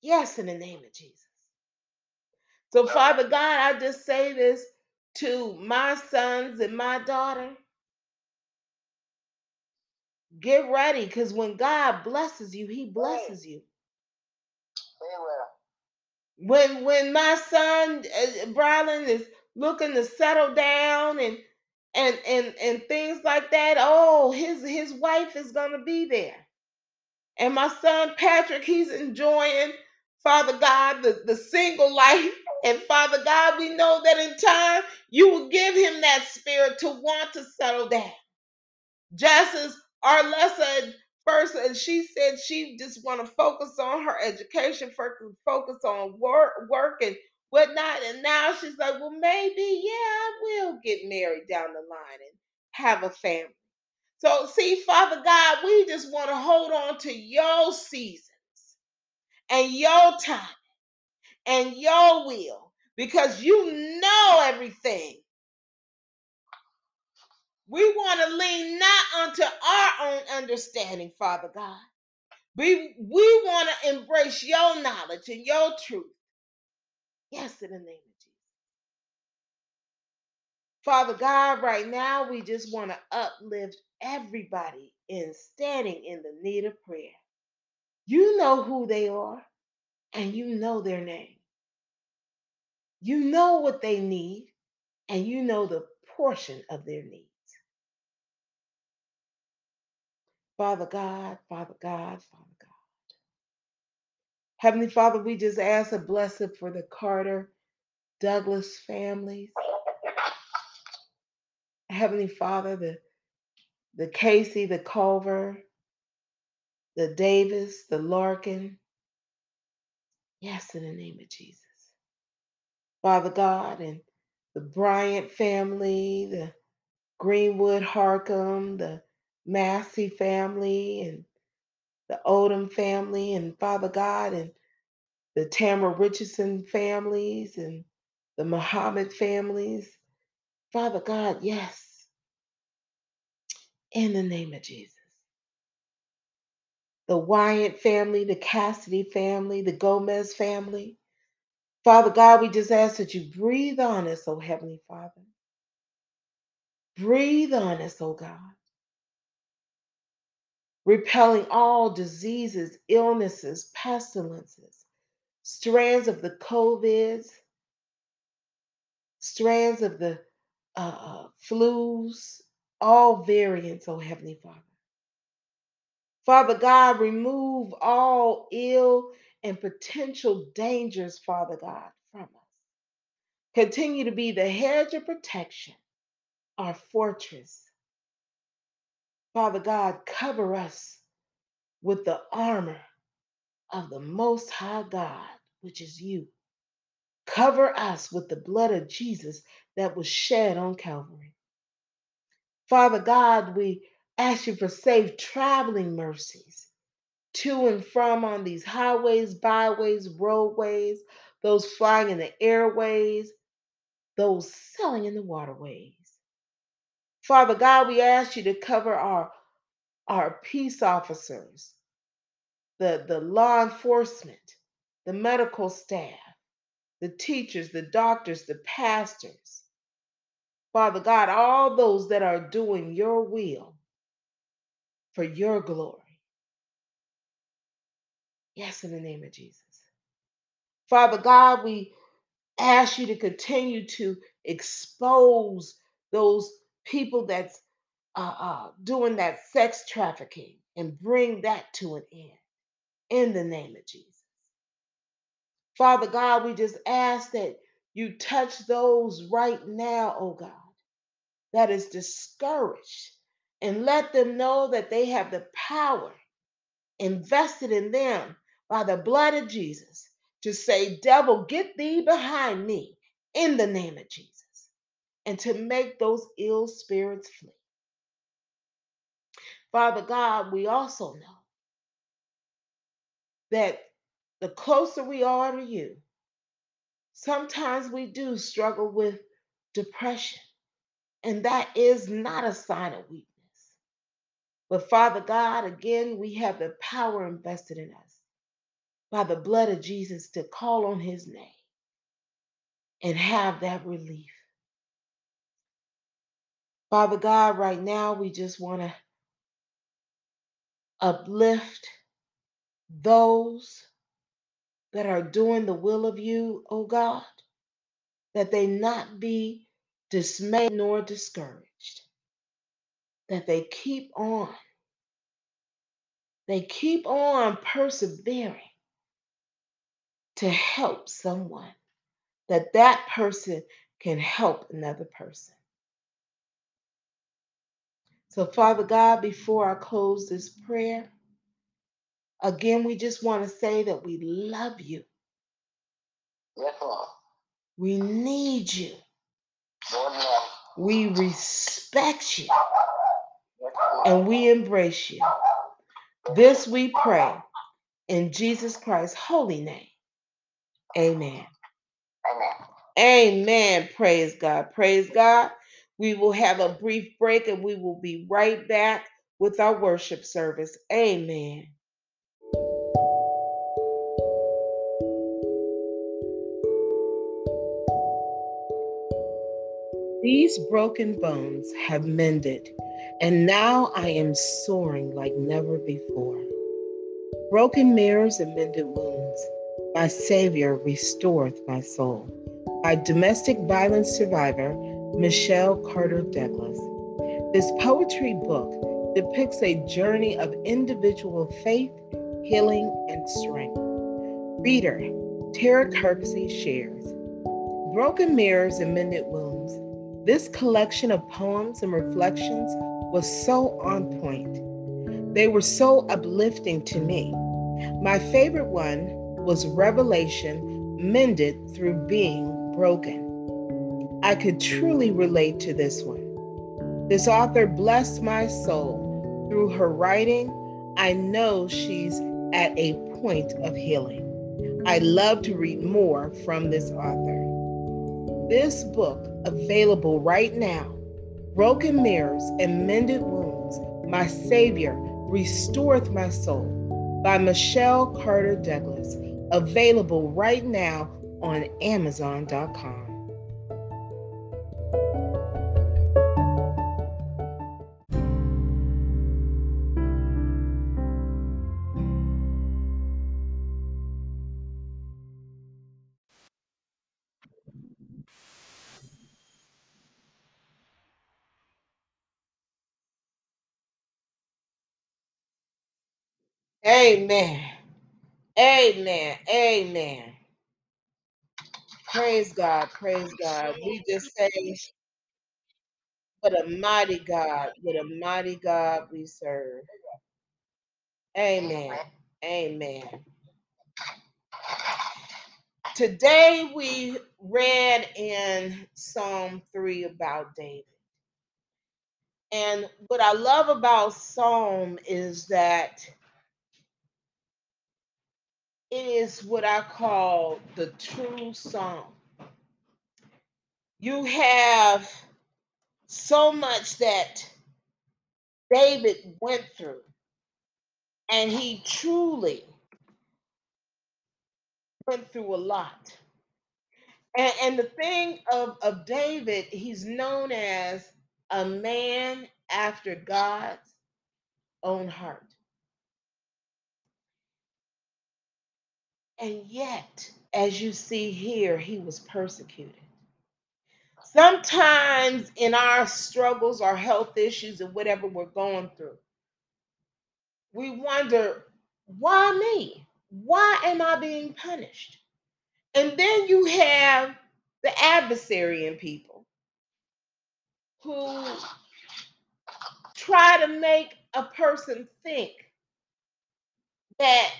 Yes, in the name of Jesus. So, Father God, I just say this to my sons and my daughter. Get ready, because when God blesses you, He blesses you. When when my son uh, Brylan is looking to settle down and and and and things like that, oh, his his wife is gonna be there. And my son Patrick, he's enjoying, Father God, the, the single life. (laughs) And Father God, we know that in time you will give him that spirit to want to settle down. Just as Arlessa first, and she said she just want to focus on her education, fo- focus on work, work and whatnot. And now she's like, well, maybe, yeah, will get married down the line and have a family. So, see, Father God, we just want to hold on to your seasons and your time and your will because you know everything. We want to lean not unto our own understanding, Father God. We, we want to embrace your knowledge and your truth. Yes, in the name. Father God, right now, we just want to uplift everybody in standing in the need of prayer. You know who they are and you know their name. You know what they need and you know the portion of their needs. Father God, Father God, Father God. Heavenly Father, we just ask a blessing for the Carter Douglas families. Heavenly Father, the, the Casey, the Culver, the Davis, the Larkin. Yes, in the name of Jesus. Father God, and the Bryant family, the Greenwood Harcum, the Massey family, and the Odom family, and Father God, and the Tamara Richardson families, and the Muhammad families. Father God, yes, in the name of Jesus. The Wyatt family, the Cassidy family, the Gomez family. Father God, we just ask that you breathe on us, oh Heavenly Father. Breathe on us, oh God. Repelling all diseases, illnesses, pestilences, strands of the COVIDs, strands of the uh, flus, all variants, oh Heavenly Father. Father God, remove all ill and potential dangers, Father God, from us. Continue to be the hedge of protection, our fortress. Father God, cover us with the armor of the Most High God, which is you. Cover us with the blood of Jesus that was shed on Calvary. Father God, we ask you for safe traveling mercies to and from on these highways, byways, roadways, those flying in the airways, those sailing in the waterways. Father God, we ask you to cover our, our peace officers, the, the law enforcement, the medical staff, the teachers, the doctors, the pastors. Father God, all those that are doing your will for your glory. Yes, in the name of Jesus. Father God, we ask you to continue to expose those people that's uh, uh, doing that sex trafficking and bring that to an end in the name of Jesus. Father God, we just ask that you touch those right now, oh God, that is discouraged, and let them know that they have the power invested in them by the blood of Jesus to say, Devil, get thee behind me in the name of Jesus, and to make those ill spirits flee. Father God, we also know that the closer we are to you, sometimes we do struggle with depression, and that is not a sign of weakness. But Father God, again, we have the power invested in us by the blood of Jesus to call on his name and have that relief. Father God, right now, we just want to uplift those that are doing the will of you, oh God, that they not be dismayed nor discouraged, that they keep on, they keep on persevering to help someone, that that person can help another person. So, Father God, before I close this prayer, again, we just want to say that we love you. Yes, Lord. We need you. We respect you. And we embrace you. This we pray in Jesus Christ's holy name. Amen. Amen. Amen. Praise God. Praise God. We will have a brief break and we will be right back with our worship service. Amen. These broken bones have mended, and now I am soaring like never before. Broken mirrors and mended wounds, my Savior restoreth my soul. By domestic violence survivor Michelle Carter Douglas. This poetry book depicts a journey of individual faith, healing, and strength. Reader Tara Kirksey shares Broken Mirrors and Mended Wounds. This collection of poems and reflections was so on point. They were so uplifting to me. My favorite one was Revelation Mended Through Being Broken. I could truly relate to this one. This author blessed my soul. Through her writing, I know she's at a point of healing. I love to read more from this author. This book, available right now Broken Mirrors and Mended Wounds, My Savior Restoreth My Soul by Michelle Carter Douglas, available right now on Amazon.com. Amen. Amen. Amen. Praise God. Praise God. We just say, what a mighty God, what a mighty God we serve. Amen. Amen. Today we read in Psalm 3 about David. And what I love about Psalm is that it is what I call the true song. You have so much that David went through, and he truly went through a lot. And, and the thing of, of David, he's known as a man after God's own heart. And yet, as you see here, he was persecuted. Sometimes in our struggles, our health issues, and whatever we're going through, we wonder, why me? Why am I being punished? And then you have the adversary in people who try to make a person think that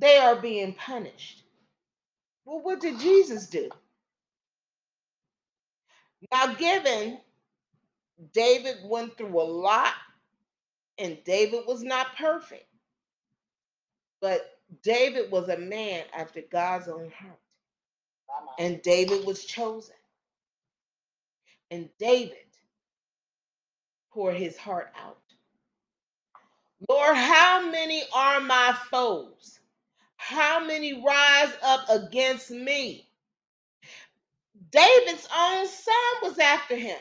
they are being punished. Well, what did Jesus do? Now, given David went through a lot and David was not perfect, but David was a man after God's own heart. And David was chosen. And David poured his heart out. Lord, how many are my foes? How many rise up against me? David's own son was after him.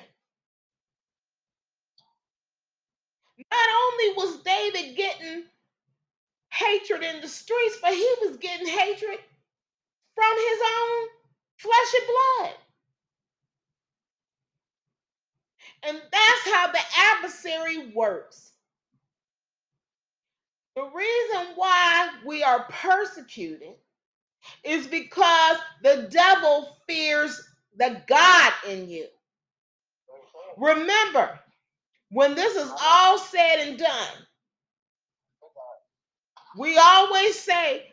Not only was David getting hatred in the streets, but he was getting hatred from his own flesh and blood. And that's how the adversary works. The reason why we are persecuted is because the devil fears the God in you. Remember, when this is all said and done, we always say,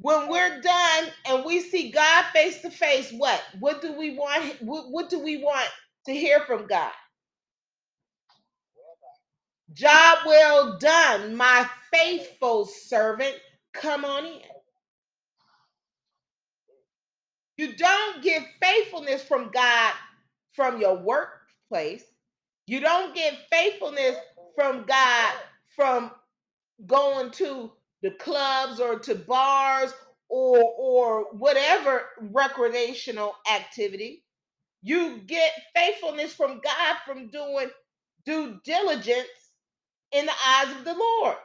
when we're done and we see God face to face, what? What do we want? What, what do we want to hear from God? Job well done, my faithful servant. Come on in. You don't get faithfulness from God from your workplace. You don't get faithfulness from God from going to the clubs or to bars or or whatever recreational activity. You get faithfulness from God from doing due diligence in the eyes of the Lord.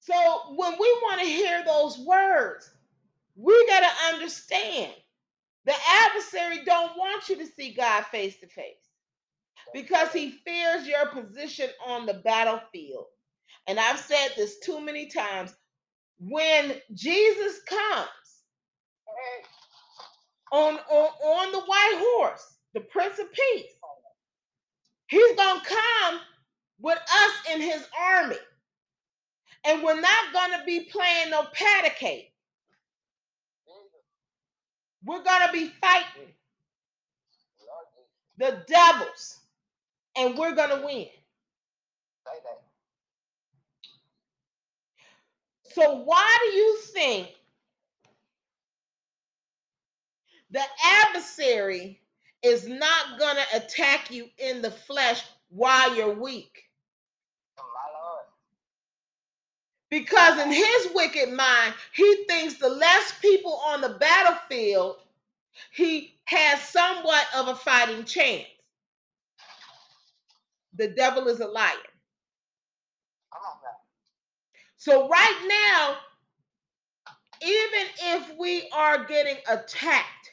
So when we want to hear those words, we got to understand the adversary don't want you to see God face to face because he fears your position on the battlefield. And I've said this too many times. When Jesus comes on, on, on the white horse, the Prince of Peace, he's going to come with us in his army. And we're not going to be playing no patty cake. We're going to be fighting the devils, and we're going to win. So, why do you think the adversary is not going to attack you in the flesh while you're weak? Because in his wicked mind, he thinks the less people on the battlefield, he has somewhat of a fighting chance. The devil is a liar. So, right now, even if we are getting attacked,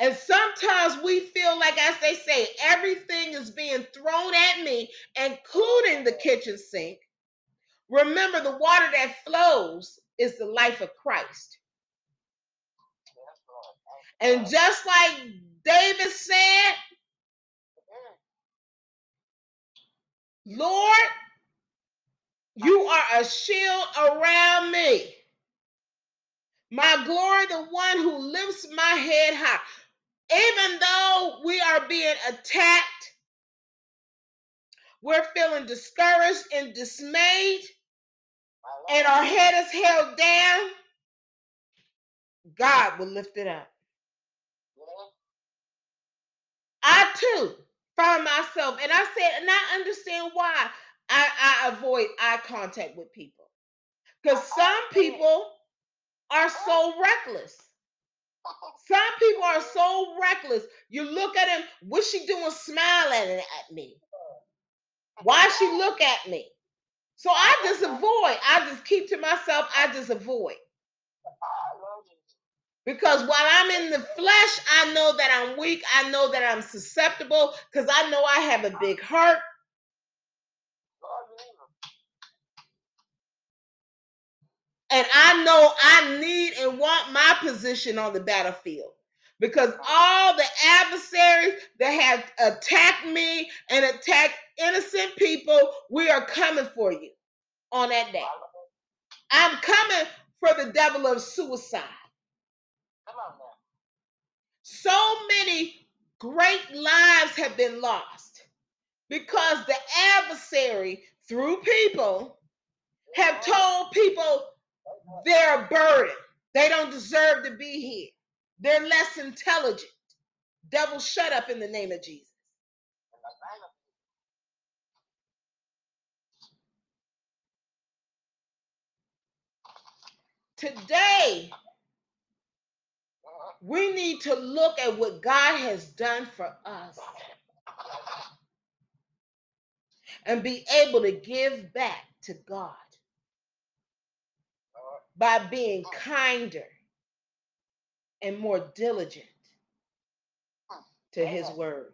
and sometimes we feel like, as they say, everything is being thrown at me, including the kitchen sink. Remember, the water that flows is the life of Christ. And just like David said, Lord, you are a shield around me. My glory, the one who lifts my head high. Even though we are being attacked, we're feeling discouraged and dismayed, and our head is held down, God will lift it up. I too found myself, and I said, and I understand why I, I avoid eye contact with people. Because some people are so reckless. Some people are so reckless. You look at him, what's she doing smiling at me? Why she look at me? So I just avoid. I just keep to myself. I just avoid. Because while I'm in the flesh, I know that I'm weak. I know that I'm susceptible because I know I have a big heart. And I know I need and want my position on the battlefield because all the adversaries that have attacked me and attacked innocent people, we are coming for you on that day. I'm coming for the devil of suicide. So many great lives have been lost because the adversary, through people, have told people they're a burden. They don't deserve to be here. They're less intelligent. Devil, shut up in the name of Jesus. Today, we need to look at what God has done for us and be able to give back to God. By being kinder and more diligent hmm, to his word.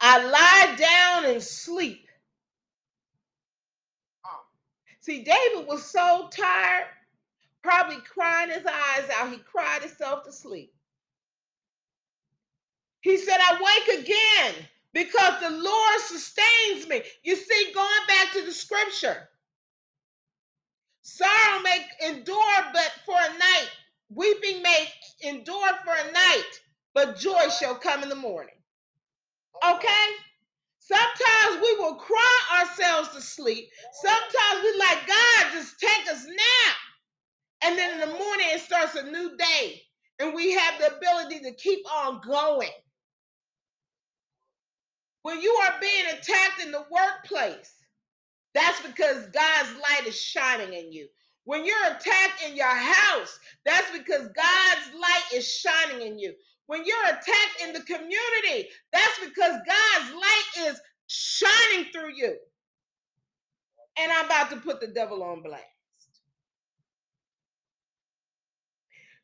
I lie down and sleep. Hmm. See, David was so tired, probably crying his eyes out. He cried himself to sleep. He said, I wake again because the Lord sustains me. You see, going back to the scripture, sorrow may endure but for a night, weeping may endure for a night, but joy shall come in the morning. Okay? Sometimes we will cry ourselves to sleep. Sometimes we like, God, just take us now. And then in the morning, it starts a new day. And we have the ability to keep on going. When you are being attacked in the workplace, that's because God's light is shining in you. When you're attacked in your house, that's because God's light is shining in you. When you're attacked in the community, that's because God's light is shining through you. And I'm about to put the devil on blast.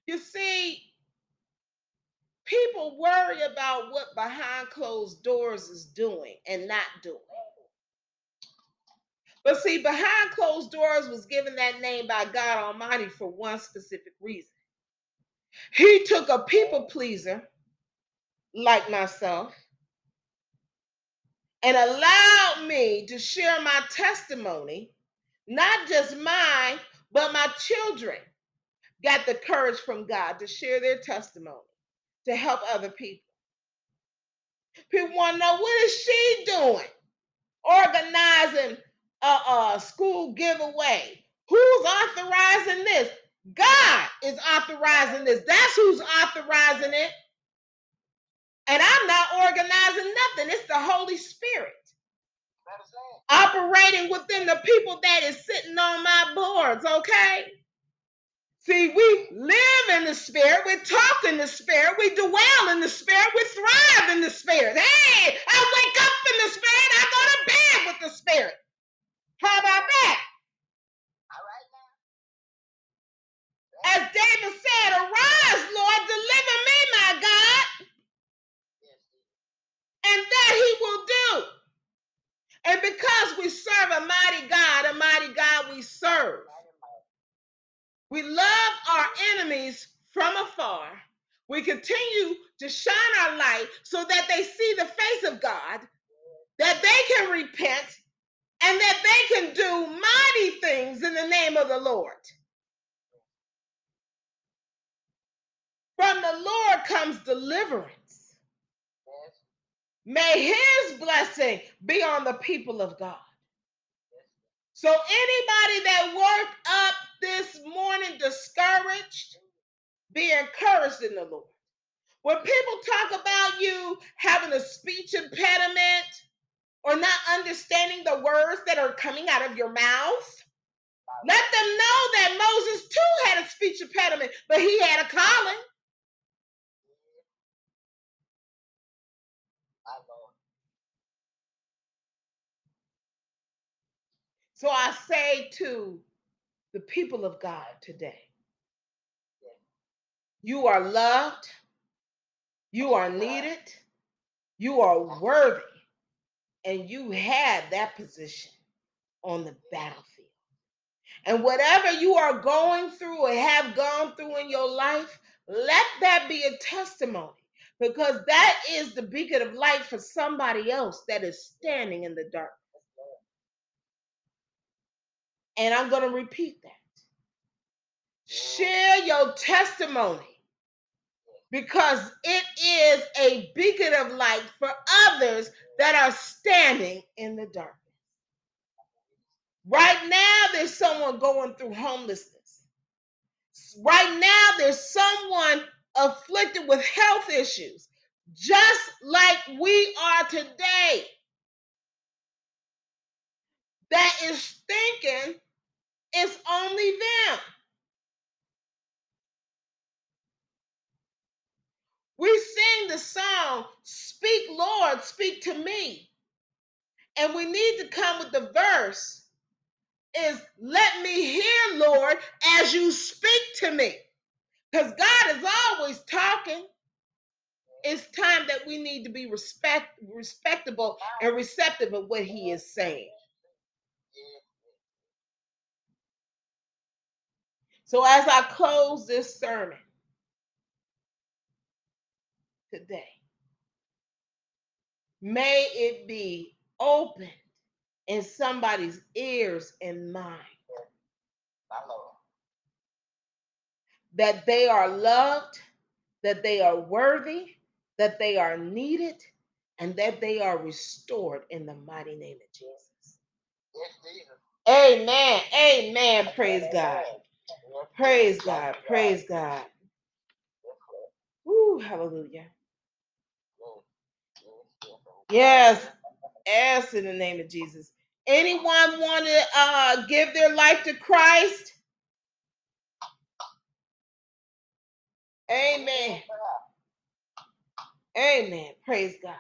You see, people worry about what behind closed doors is doing and not doing. But see, behind closed doors was given that name by God Almighty for one specific reason. He took a people pleaser like myself and allowed me to share my testimony, not just mine, but my children got the courage from God to share their testimony to help other people. People want to know what is she doing? Organizing a, a school giveaway. Who's authorizing this? God is authorizing this. That's who's authorizing it. And I'm not organizing nothing. It's the Holy Spirit operating within the people that is sitting on my boards, okay? See, we live in the spirit, we talk in the spirit, we dwell in the spirit, we thrive in the spirit. Hey, I wake up in the spirit, I go to bed with the spirit. How about that? All right now. As David said, arise, Lord, deliver me, my God, and that he will do. And because we serve a mighty God, a mighty God we serve, we love our enemies from afar. We continue to shine our light so that they see the face of God, that they can repent, and that they can do mighty things in the name of the Lord. From the Lord comes deliverance. Yes. May his blessing be on the people of God. So anybody that woke up this morning discouraged, be encouraged in the Lord. When people talk about you having a speech impediment or not understanding the words that are coming out of your mouth, let them know that Moses too had a speech impediment, but he had a calling. So I say to the people of God today, you are loved, you are needed, you are worthy, and you have that position. on the battlefield. And whatever you are going through or have gone through in your life, let that be a testimony because that is the beacon of light for somebody else that is standing in the dark. And I'm going to repeat that. Share your testimony because it is a beacon of light for others that are standing in the darkness. Right now, there's someone going through homelessness. Right now, there's someone afflicted with health issues, just like we are today, that is thinking it's only them. We sing the song, Speak, Lord, speak to me. And we need to come with the verse is let me hear, Lord, as you speak to me. Because God is always talking. It's time that we need to be respect, respectable and receptive of what He is saying. So, as I close this sermon today, may it be open in somebody's ears and mind that they are loved, that they are worthy, that they are needed, and that they are restored in the mighty name of Jesus. Amen. Amen. Praise God. Praise God. Praise God. Woo, hallelujah. Yes. Yes, in the name of Jesus. Anyone want to uh, give their life to Christ? Amen. Amen. Praise God.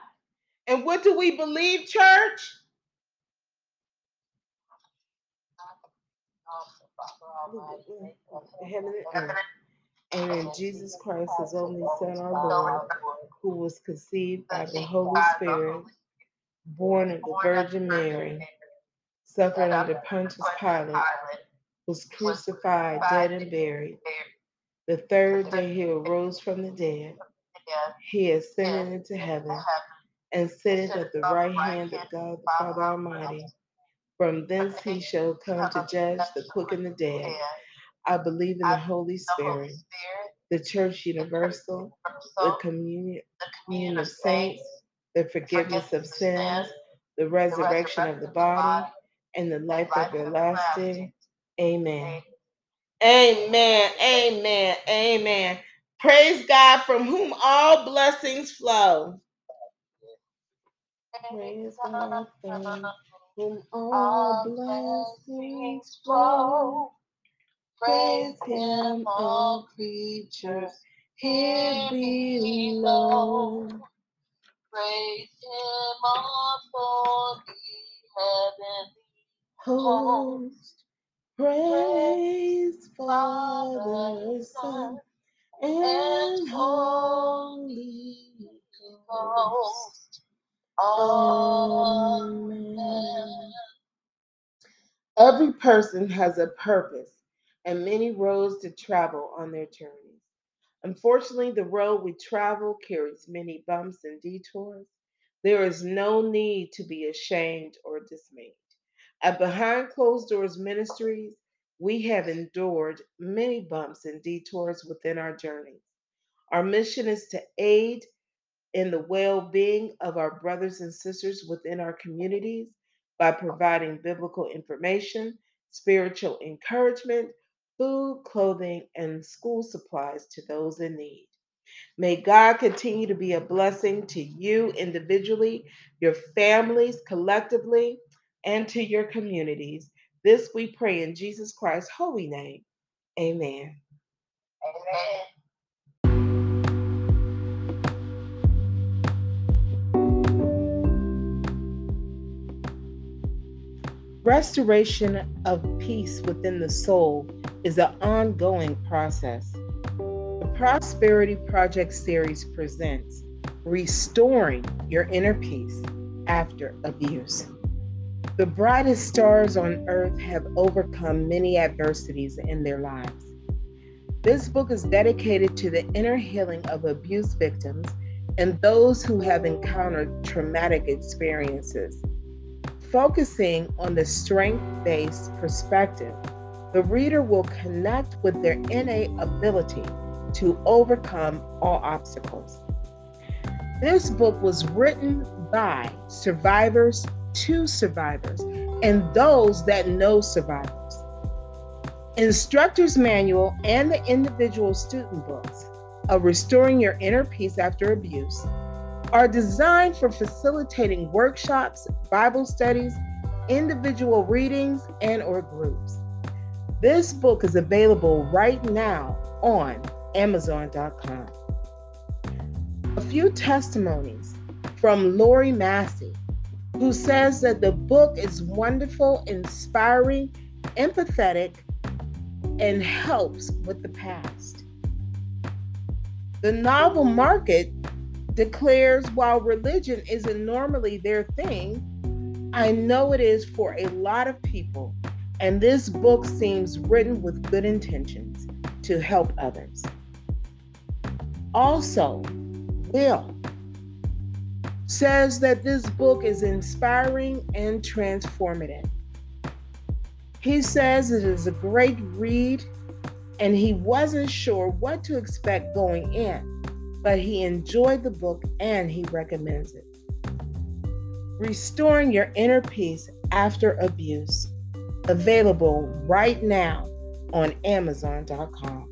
And what do we believe, church? Heaven and. And Jesus Christ, his only Son, our Lord, who was conceived by the Holy Spirit, born of the Virgin Mary, suffered under Pontius Pilate, was crucified, dead, and buried. The third day he arose from the dead. He ascended into heaven and sitteth at the right hand of God the Father Almighty. From thence he shall come to judge the quick and the dead. I believe in the Holy Spirit, the Church Universal, the communion, communion of saints, the forgiveness of sins, the resurrection of the body, and the life everlasting. Amen. Amen. Amen. Amen. Praise God from whom all blessings flow. Praise God from whom all blessings flow. Praise him, all creatures. Here below. Praise him also the heavenly Host, praise Father, Son, and Holy Ghost. Amen. Every person has a purpose and many roads to travel on their journeys. Unfortunately, the road we travel carries many bumps and detours. There is no need to be ashamed or dismayed. At Behind Closed Doors Ministries, we have endured many bumps and detours within our journeys. Our mission is to aid in the well being of our brothers and sisters within our communities by providing biblical information, spiritual encouragement, food, clothing, and school supplies to those in need. May God continue to be a blessing to you individually, your families collectively, and to your communities. This we pray in Jesus Christ's holy name. Amen. Amen. Restoration of peace within the soul is an ongoing process. The Prosperity Project series presents Restoring Your Inner Peace After Abuse. The brightest stars on earth have overcome many adversities in their lives. This book is dedicated to the inner healing of abuse victims and those who have encountered traumatic experiences. Focusing on the strength based perspective, the reader will connect with their innate ability to overcome all obstacles. This book was written by survivors to survivors and those that know survivors. Instructor's Manual and the individual student books of Restoring Your Inner Peace After Abuse are designed for facilitating workshops, Bible studies, individual readings, and or groups. This book is available right now on amazon.com. A few testimonies from Lori Massey, who says that the book is wonderful, inspiring, empathetic, and helps with the past. The novel market declares while religion isn't normally their thing, I know it is for a lot of people, and this book seems written with good intentions to help others. Also, Will says that this book is inspiring and transformative. He says it is a great read and he wasn't sure what to expect going in, but he enjoyed the book and he recommends it. Restoring Your Inner Peace After Abuse, available right now on Amazon.com.